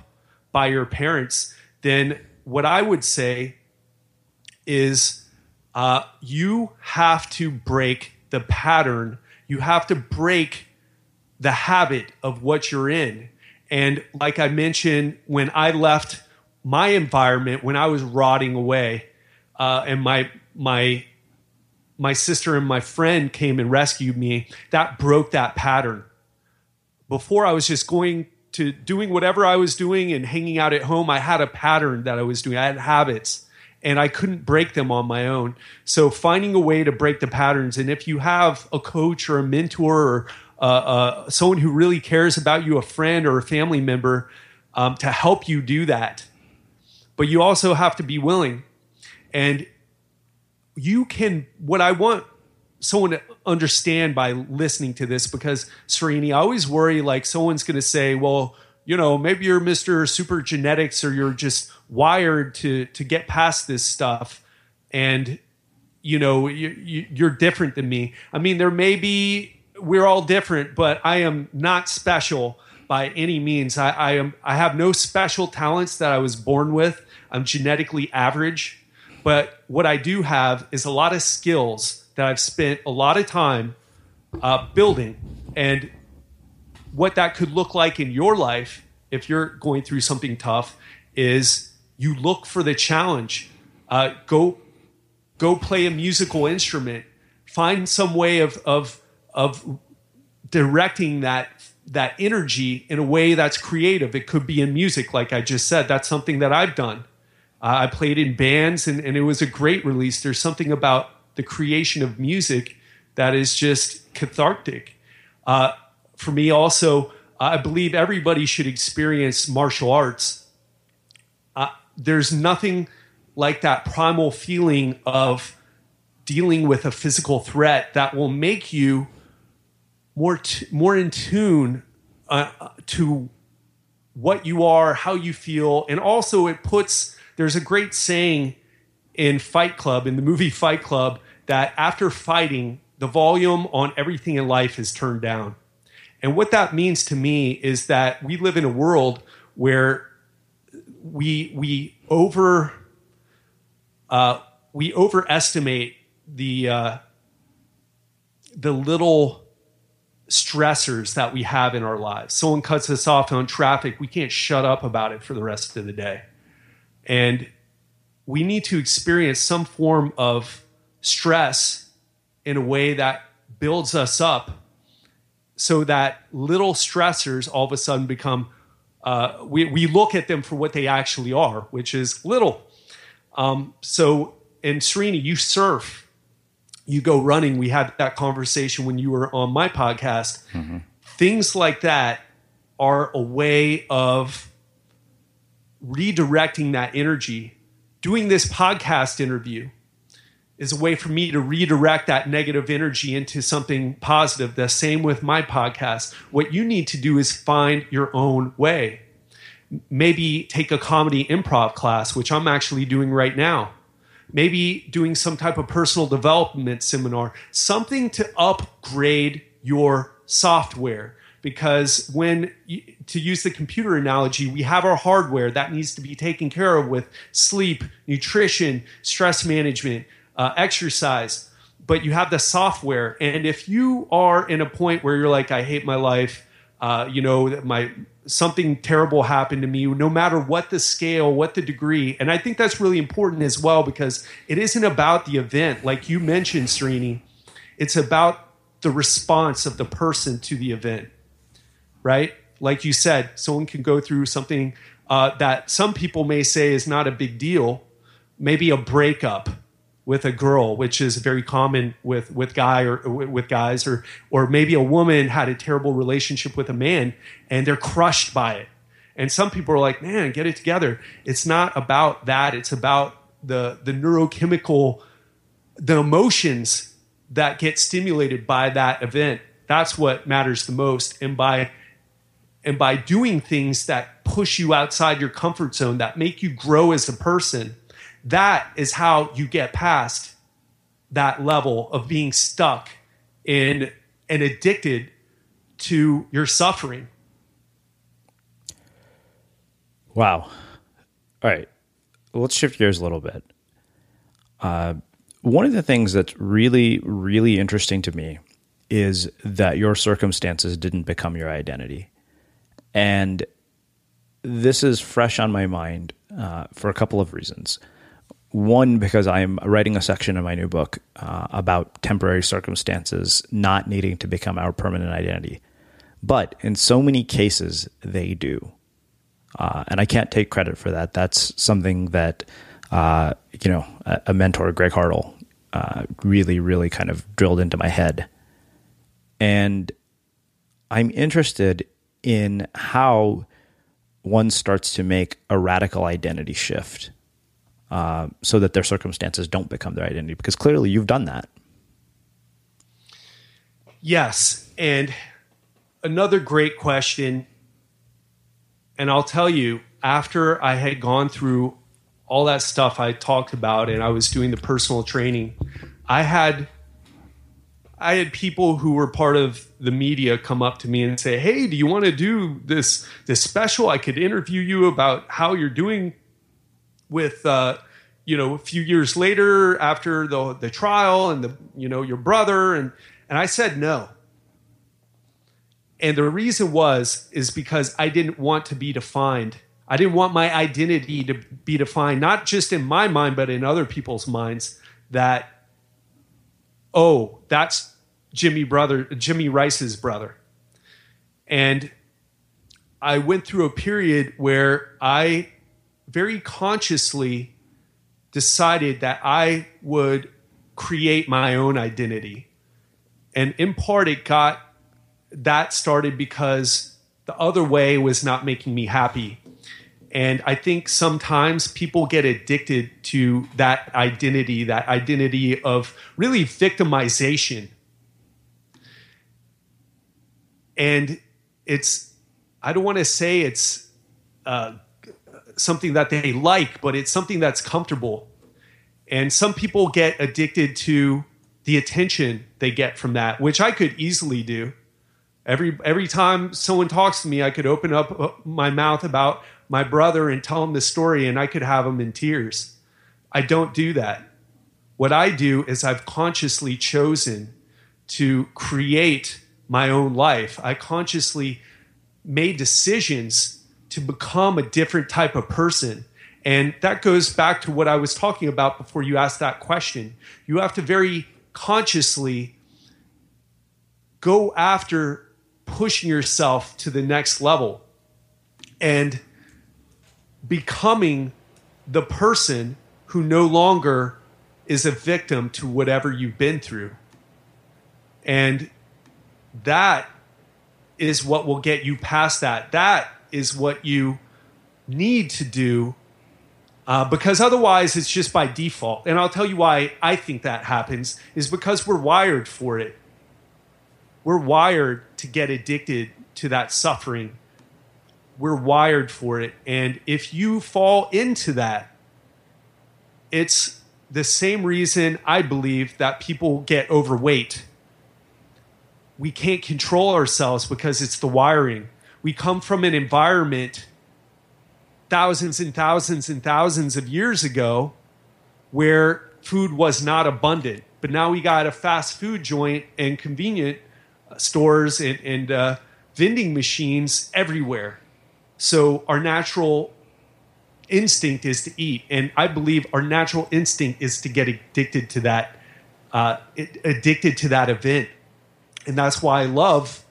by your parents, then what I would say is uh, you have to break the pattern you have to break the habit of what you're in. And like I mentioned, when I left my environment, when I was rotting away, uh, and my my my sister and my friend came and rescued me, that broke that pattern. Before I was just going to doing whatever I was doing and hanging out at home, I had a pattern that I was doing. I had habits and I couldn't break them on my own. So finding a way to break the patterns, and if you have a coach or a mentor or uh, uh, someone who really cares about you, a friend or a family member, um, to help you do that, but you also have to be willing. And you can. What I want someone to understand by listening to this, because Srini, I always worry like someone's going to say, well you know, maybe you're Mr. Super Genetics or you're just wired to to get past this stuff, and you know you, you, you're different than me. I mean, there may be we're all different, but I am not special by any means. I, I am I have no special talents that I was born with. I'm genetically average, but what I do have is a lot of skills that I've spent a lot of time uh, building, and what that could look like in your life if you're going through something tough is you look for the challenge. Uh, go go play a musical instrument. Find some way of of of directing that that energy in a way that's creative. It could be in music, like I just said. That's something that I've done. Uh, I played in bands, and, and it was a great release. There's something about the creation of music that is just cathartic. Uh, for me, also, I believe everybody should experience martial arts. Uh, there's nothing like that primal feeling of dealing with a physical threat that will make you more t- more in tune uh, to what you are, how you feel, and also it puts. There's a great saying in Fight Club, in the movie Fight Club, that after fighting, the volume on everything in life is turned down. And what that means to me is that we live in a world where we we over uh, we overestimate the uh, the little stressors that we have in our lives. Someone cuts us off on traffic, we can't shut up about it for the rest of the day. And we need to experience some form of stress in a way that builds us up so that little stressors all of a sudden become, uh, we, we look at them for what they actually are, which is little. Um, so, and Srini, you surf you go running. We had that conversation when you were on my podcast. Mm-hmm. Things like that are a way of redirecting that energy. Doing this podcast interview is a way for me to redirect that negative energy into something positive. The same with my podcast. What you need to do is find your own way. Maybe take a comedy improv class, which I'm actually doing right now maybe doing some type of personal development seminar, something to upgrade your software. Because when, to use the computer analogy, we have our hardware that needs to be taken care of with sleep, nutrition, stress management, uh, exercise. But you have the software. And if you are in a point where you're like, I hate my life, uh, you know, that my something terrible happened to me, no matter what the scale, what the degree. And I think that's really important as well because it isn't about the event, like you mentioned, Srini. It's about the response of the person to the event, right? Like you said, someone can go through something uh, that some people may say is not a big deal, maybe a breakup with a girl, which is very common with with guy or, with guys, or or maybe a woman had a terrible relationship with a man and they're crushed by it. And some people are like, "Man, get it together." It's not about that. It's about the the neurochemical, the emotions that get stimulated by that event. That's what matters the most. And by and by doing things that push you outside your comfort zone, that make you grow as a person, that is how you get past that level of being stuck in and addicted to your suffering. Wow. All right. Let's shift gears a little bit. Uh, one of the things that's really, really interesting to me is that your circumstances didn't become your identity. And this is fresh on my mind uh, for a couple of reasons. One, because I'm writing a section in my new book uh, about temporary circumstances not needing to become our permanent identity. But in so many cases, they do. Uh, and I can't take credit for that. That's something that, uh, you know, a, a, mentor, Greg Hartle, uh, really, really kind of drilled into my head. And I'm interested in how one starts to make a radical identity shift uh, so that their circumstances don't become their identity? Because clearly you've done that. Yes. And another great question. And I'll tell you, after I had gone through all that stuff I talked about and I was doing the personal training, I had I had people who were part of the media come up to me and say, "Hey, do you want to do this this special? I could interview you about how you're doing with uh, you know a few years later after the the trial and the you know your brother and and I said no. And the reason was is because I didn't want to be defined. I didn't want my identity to be defined not just in my mind but in other people's minds that oh, that's Jimmy brother, Jimmy Ryce's brother. And I went through a period where I very consciously decided that I would create my own identity. And in part, it got that started because the other way was not making me happy. And I think sometimes people get addicted to that identity, that identity of really victimization. And it's, I don't want to say it's uh, something that they like, but it's something that's comfortable. And some people get addicted to the attention they get from that, which I could easily do. Every every time someone talks to me, I could open up uh, my mouth about my brother and tell him the story, and I could have him in tears. I don't do that. What I do is I've consciously chosen to create my own life. I consciously made decisions to become a different type of person. And that goes back to what I was talking about before you asked that question. You have to very consciously go after pushing yourself to the next level and becoming the person who no longer is a victim to whatever you've been through. And that is what will get you past that. That is what you need to do uh, because otherwise it's just by default. And I'll tell you why I think that happens is because we're wired for it. We're wired to get addicted to that suffering. We're wired for it. And if you fall into that, it's the same reason I believe that people get overweight. We can't control ourselves because it's the wiring. We come from an environment thousands and thousands and thousands of years ago where food was not abundant. But now we got a fast food joint and convenient stores and, and uh, vending machines everywhere. So our natural instinct is to eat, and I believe our natural instinct is to get addicted to that, uh, addicted to that event, and that's why I love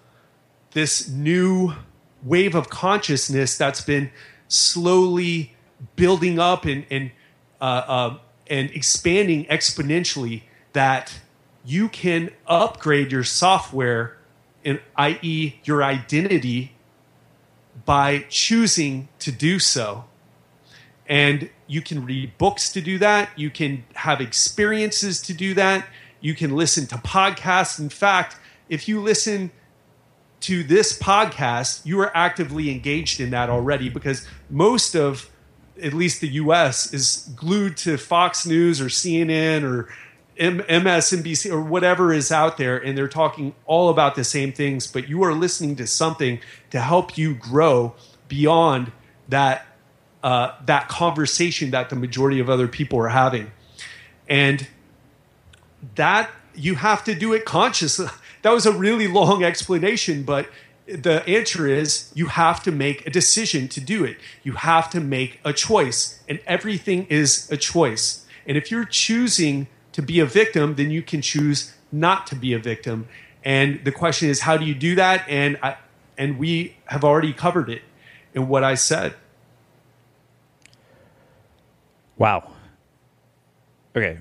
this new wave of consciousness that's been slowly building up and and uh, uh, and expanding exponentially. That you can upgrade your software, in, i.e., your identity, by choosing to do so. And you can read books to do that. You can have experiences to do that. You can listen to podcasts. In fact, if you listen to this podcast, you are actively engaged in that already because most of, at least the US, is glued to Fox News or CNN or M- MSNBC or whatever is out there, and they're talking all about the same things, but you are listening to something to help you grow beyond that uh, that conversation that the majority of other people are having, and that you have to do it consciously. That was a really long explanation, but the answer is you have to make a decision to do it. You have to make a choice, and everything is a choice. And if you're choosing to be a victim, then you can choose not to be a victim. And the question is, how do you do that? And I, and we have already covered it in what I said. Wow. Okay.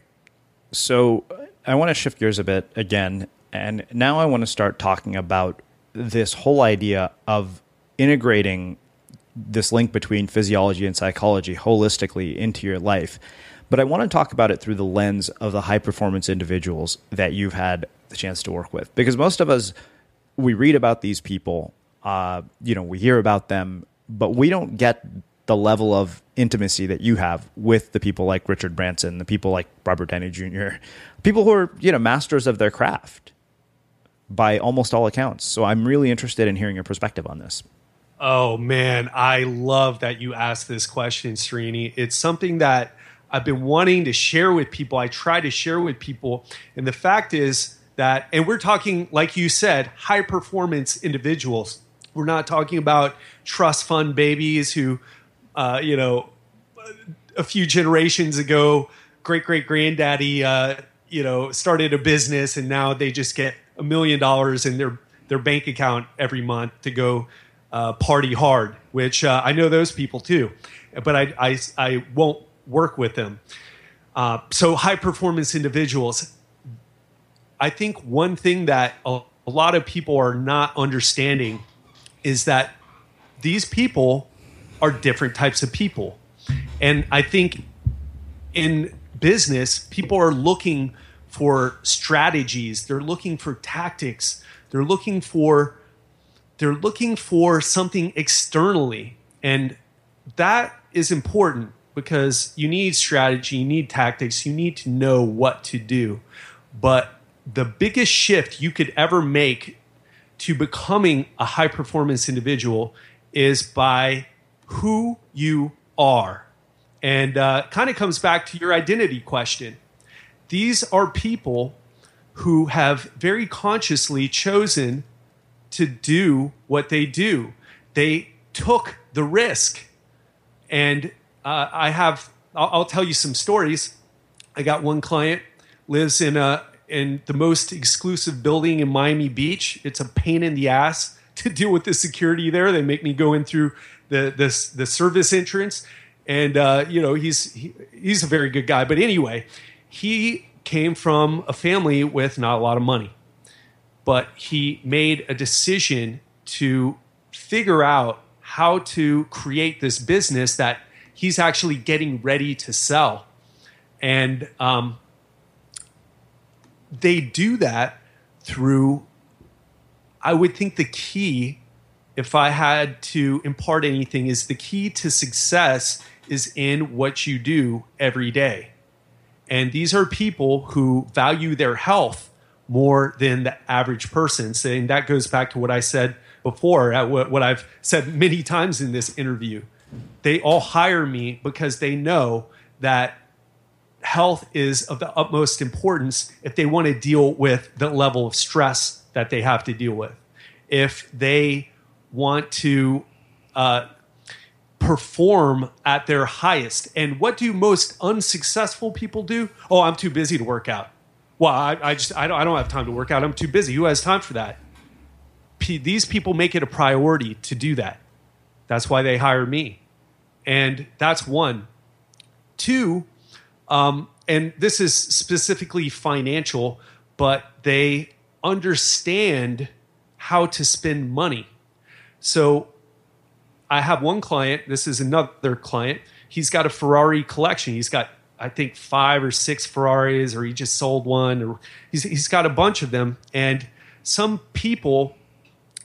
So I want to shift gears a bit again. And now I want to start talking about this whole idea of integrating this link between physiology and psychology holistically into your life. But I want to talk about it through the lens of the high performance individuals that you've had the chance to work with. Because most of us, we read about these people, uh, you know, we hear about them, but we don't get the level of intimacy that you have with the people like Richard Branson, the people like Robert Downey Jr., people who are, you know, masters of their craft. By almost all accounts. So I'm really interested in hearing your perspective on this. Oh man, I love that you asked this question, Srini. It's something that I've been wanting to share with people. I try to share with people. And the fact is that, and we're talking, like you said, high performance individuals. We're not talking about trust fund babies who, uh, you know, a few generations ago, great great granddaddy, uh, you know, started a business and now they just get a million dollars in their their bank account every month to go uh, party hard, which uh, I know those people too, but I, I, I won't work with them. Uh, so, high performance individuals, I think one thing that a, a lot of people are not understanding is that these people are different types of people. And I think in business, people are looking for strategies, they're looking for tactics, they're looking for they're looking for something externally. And that is important because you need strategy, you need tactics, you need to know what to do. But the biggest shift you could ever make to becoming a high performance individual is by who you are. And uh, kind of comes back to your identity question. These are people who have very consciously chosen to do what they do. They took the risk. And uh, I have, I'll, I'll, tell you some stories. I got one client lives in a in the most exclusive building in Miami Beach. It's a pain in the ass to deal with the security there. They make me go in through the the, the service entrance, and uh, you know he's he, he's a very good guy. But anyway, he came from a family with not a lot of money but he made a decision to figure out how to create this business that he's actually getting ready to sell. And um, they do that through, I would think the key, if I had to impart anything, is the key to success is in what you do every day. And these are people who value their health more than the average person. Saying that goes back to what I said before, what I've said many times in this interview. They all hire me because they know that health is of the utmost importance if they want to deal with the level of stress that they have to deal with. If they want to uh, perform at their highest. And what do most unsuccessful people do? Oh, I'm too busy to work out. Well, I, I just I don't, I don't have time to work out. I'm too busy. Who has time for that? P- these people make it a priority to do that. That's why they hire me, and that's one. Two, um, and this is specifically financial, but they understand how to spend money. So I have one client. This is another client. He's got a Ferrari collection. He's got I think five or six Ferraris, or he just sold one, or he's he's got a bunch of them. And some people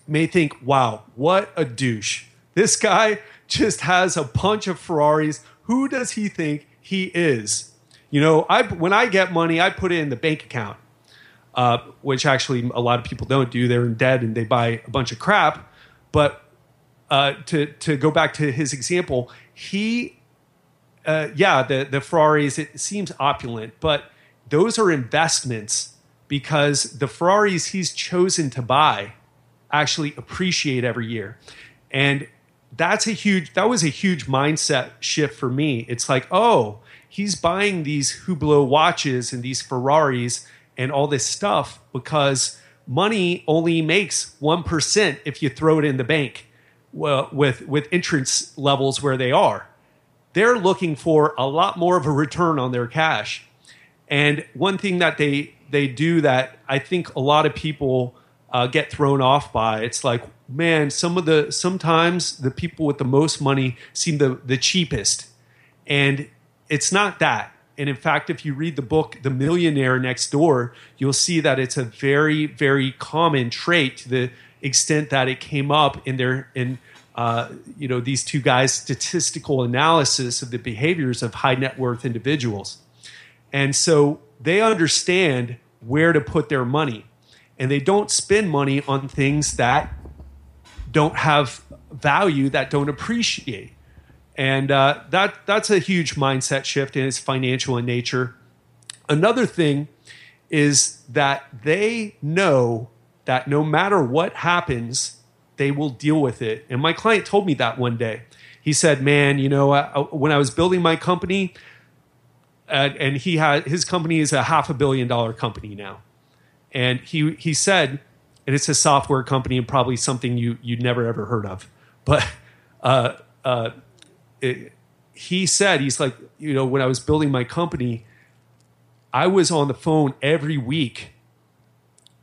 may think, "Wow, what a douche! This guy just has a bunch of Ferraris. Who does he think he is?" You know, I when I get money, I put it in the bank account, uh, which actually a lot of people don't do. They're in debt and they buy a bunch of crap. But uh, to to go back to his example, he uh, yeah, the the Ferraris it seems opulent, but those are investments because the Ferraris he's chosen to buy actually appreciate every year, and that's a huge that was a huge mindset shift for me. It's like, oh, he's buying these Hublot watches and these Ferraris and all this stuff because money only makes 1% if you throw it in the bank well, with with entrance levels where they are. They're looking for a lot more of a return on their cash. And one thing that they they do that I think a lot of people uh, get thrown off by it's like man some of the sometimes the people with the most money seem the the cheapest. And it's not that. And in fact if you read the book the millionaire next door you'll see that it's a very very common trait the extent that it came up in their in uh, you know these two guys statistical analysis of the behaviors of high net worth individuals and so they understand where to put their money and they don't spend money on things that don't have value, that don't appreciate. And uh, that that's a huge mindset shift, and it's financial in nature. Another thing is that they know that no matter what happens, they will deal with it. And my client told me that one day. He said, "Man, you know, I, when I was building my company, uh, and he had his company is a half a billion dollar company now, and he he said, and it's a software company and probably something you you'd never ever heard of, but uh, uh, it, he said he's like, you know, when I was building my company, I was on the phone every week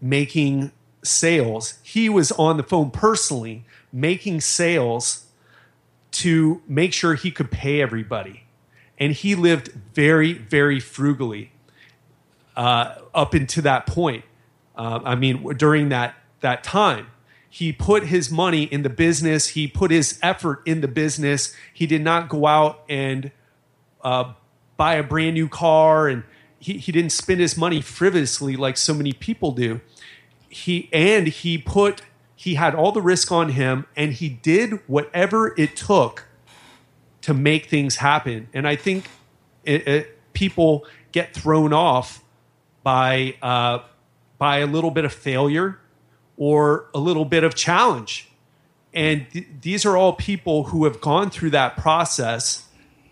making sales. He was on the phone personally making sales to make sure he could pay everybody. And he lived very, very frugally uh, up into that point. Uh, I mean, during that, that time, he put his money in the business, he put his effort in the business. He did not go out and uh, buy a brand new car and he, he didn't spend his money frivolously like so many people do he and he put he had all the risk on him and he did whatever it took to make things happen. And i think it, it, people get thrown off by uh, by a little bit of failure or a little bit of challenge. And th- these are all people who have gone through that process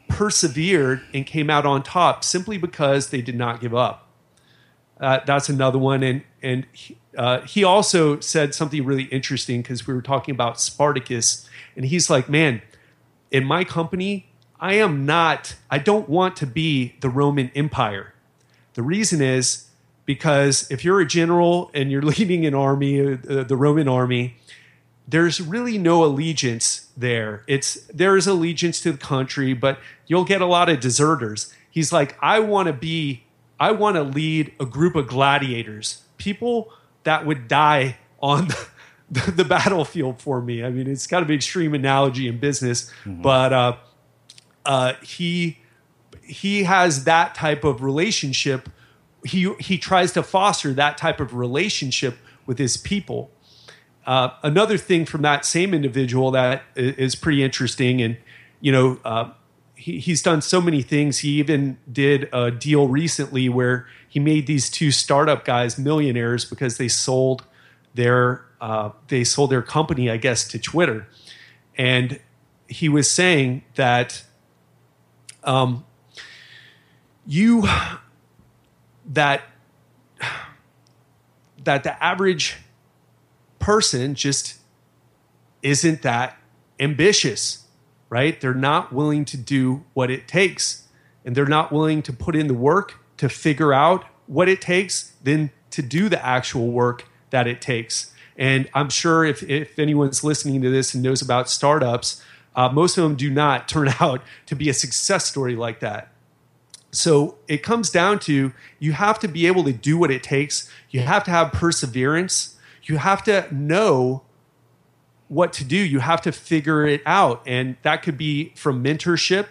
persevered and came out on top simply because they did not give up. Uh, that's another one and and uh, he also said something really interesting because we were talking about Spartacus, and he's like, "Man, in my company, I am not. I don't want to be the Roman Empire. The reason is because if you're a general and you're leading an army, uh, the Roman army." There's really no allegiance there. It's there is allegiance to the country, but you'll get a lot of deserters. He's like, I want to be, I want to lead a group of gladiators, people that would die on the, the, battlefield for me. I mean, it's kind of an extreme analogy in business, mm-hmm. but uh, uh, he he has that type of relationship. He he tries to foster that type of relationship with his people. Uh, another thing from that same individual that is pretty interesting, and you know, uh, he, he's done so many things. He even did a deal recently where he made these two startup guys millionaires because they sold their uh, they sold their company, I guess, to Twitter, and he was saying that um, you that that the average person just isn't that ambitious, right? They're not willing to do what it takes, and they're not willing to put in the work to figure out what it takes than to do the actual work that it takes. And I'm sure if, if anyone's listening to this and knows about startups, uh, most of them do not turn out to be a success story like that. So it comes down to you have to be able to do what it takes. You have to have perseverance. You have to know what to do. You have to figure it out. And that could be from mentorship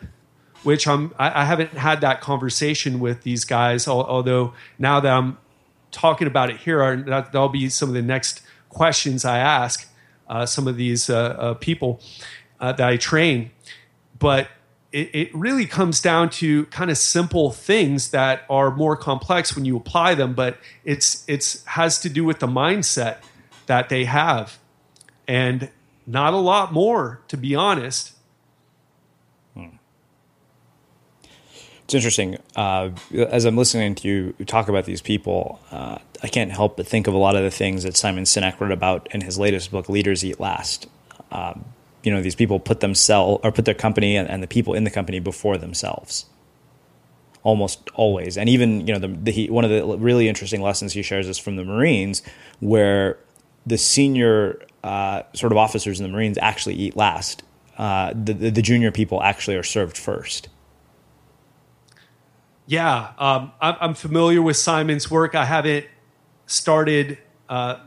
which I'm I, I haven't had that conversation with these guys. Although now that I'm talking about it here, that, that'll be some of the next questions I ask uh, some of these uh, uh, people uh, that I train. But it, it, really comes down to kind of simple things that are more complex when you apply them. But it's it's has to do with the mindset that they have, and not a lot more, to be honest. It's interesting. Uh, as I'm listening to you talk about these people, uh, I can't help but think of a lot of the things that Simon Sinek wrote about in his latest book, "Leaders Eat Last." Um, you know, these people put themselves or put their company and, and, the people in the company before themselves, almost always. And even you know, the, the, he, one of the really interesting lessons he shares is from the Marines, where the senior uh, sort of officers in the Marines actually eat last. Uh, the, the, the junior people actually are served first yeah, um, I'm, familiar with Simon's work. I haven't started uh,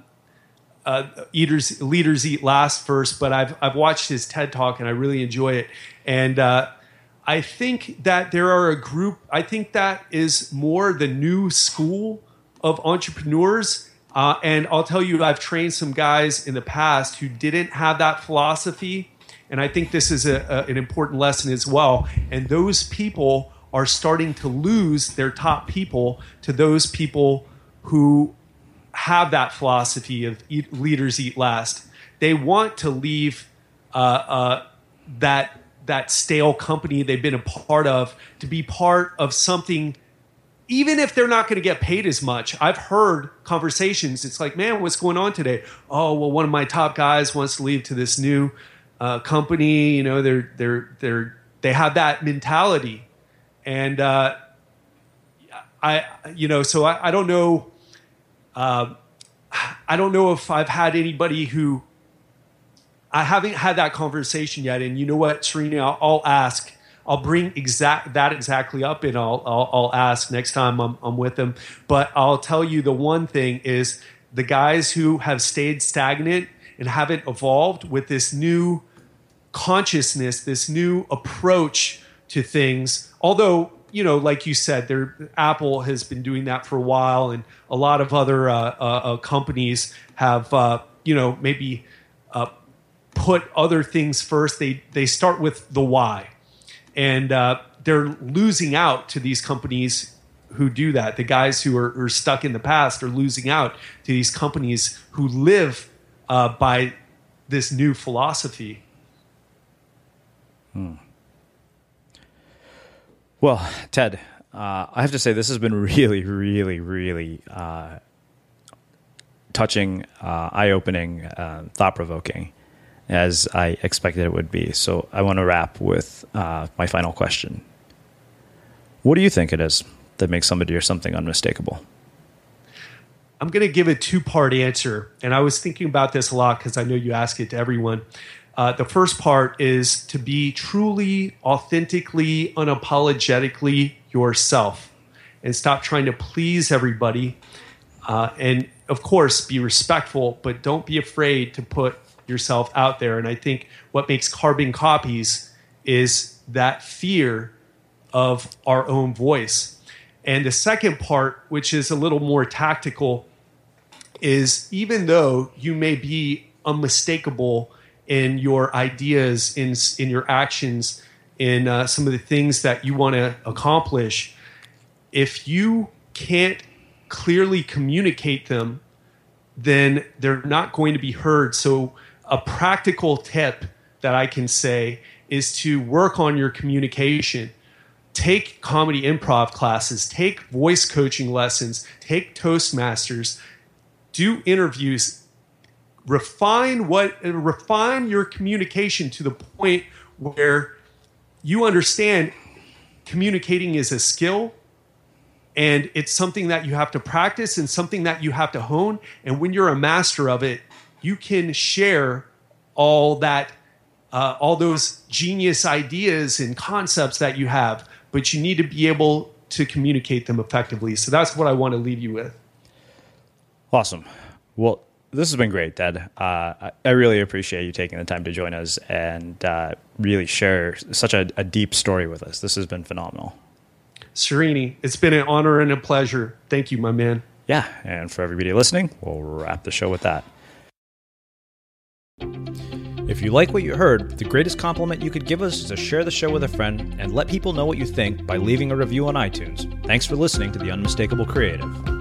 uh, Eaters Leaders Eat Last first, but I've I've watched his TED Talk and I really enjoy it. And uh, I think that there are a group. I think that is more the new school of entrepreneurs Uh, and I'll tell you, I've trained some guys in the past who didn't have that philosophy. And I think this is a, a, an important lesson as well. And those people are starting to lose their top people to those people who have that philosophy of eat, leaders eat last. They want to leave uh, uh, that that stale company they've been a part of to be part of something even if they're not going to get paid as much. I've heard conversations. It's like, man, what's going on today? Oh, well, one of my top guys wants to leave to this new uh, company. You know, they're they're they're they have that mentality, and uh, I, you know, so I, I don't know. Uh, I don't know if I've had anybody who I haven't had that conversation yet. And you know what, Srini, I'll, I'll ask. I'll bring exact that exactly up, and I'll, I'll, I'll ask next time I'm, I'm with them. But I'll tell you the one thing is the guys who have stayed stagnant and haven't evolved with this new consciousness, this new approach to things. Although you know, like you said, there Apple has been doing that for a while, and a lot of other uh, uh, uh companies have, uh, you know, maybe uh, put other things first. They they start with the why and uh, they're losing out to these companies who do that. The guys who are, are, stuck in the past are losing out to these companies who live by this new philosophy. Hmm. Well, Ted, uh, I have to say this has been really, really, really uh, touching, uh, eye-opening, uh, thought-provoking as I expected it would be. So I want to wrap with uh, my final question. What do you think it is that makes somebody or something unmistakable? I'm going to give a two part answer. And I was thinking about this a lot because I know you ask it to everyone. Uh, the first part is to be truly, authentically, unapologetically yourself and stop trying to please everybody. Uh, and of course, be respectful, but don't be afraid to put yourself out there. And I think what makes carbon copies is that fear of our own voice. And the second part, which is a little more tactical, is even though you may be unmistakable in your ideas, in, in your actions, in uh, some of the things that you want to accomplish, if you can't clearly communicate them, then they're not going to be heard. So a practical tip that I can say is to work on your communication. Take comedy improv classes, take voice coaching lessons, take Toastmasters, do interviews, refine what refine your communication to the point where you understand communicating is a skill and it's something that you have to practice and something that you have to hone. And when you're a master of it you can share all that uh, all those genius ideas and concepts that you have but you need to be able to communicate them effectively. So that's what i want to leave you with. Awesome. Well this has been great Ted. Uh, I really appreciate you taking the time to join us and uh, really share such a, a deep story with us. This has been phenomenal. Srini, it's been an honor and a pleasure. Thank you, my man. Yeah, and for everybody listening, we'll wrap the show with that. If you like what you heard, the greatest compliment you could give us is to share the show with a friend and let people know what you think by leaving a review on iTunes. Thanks for listening to The Unmistakable Creative.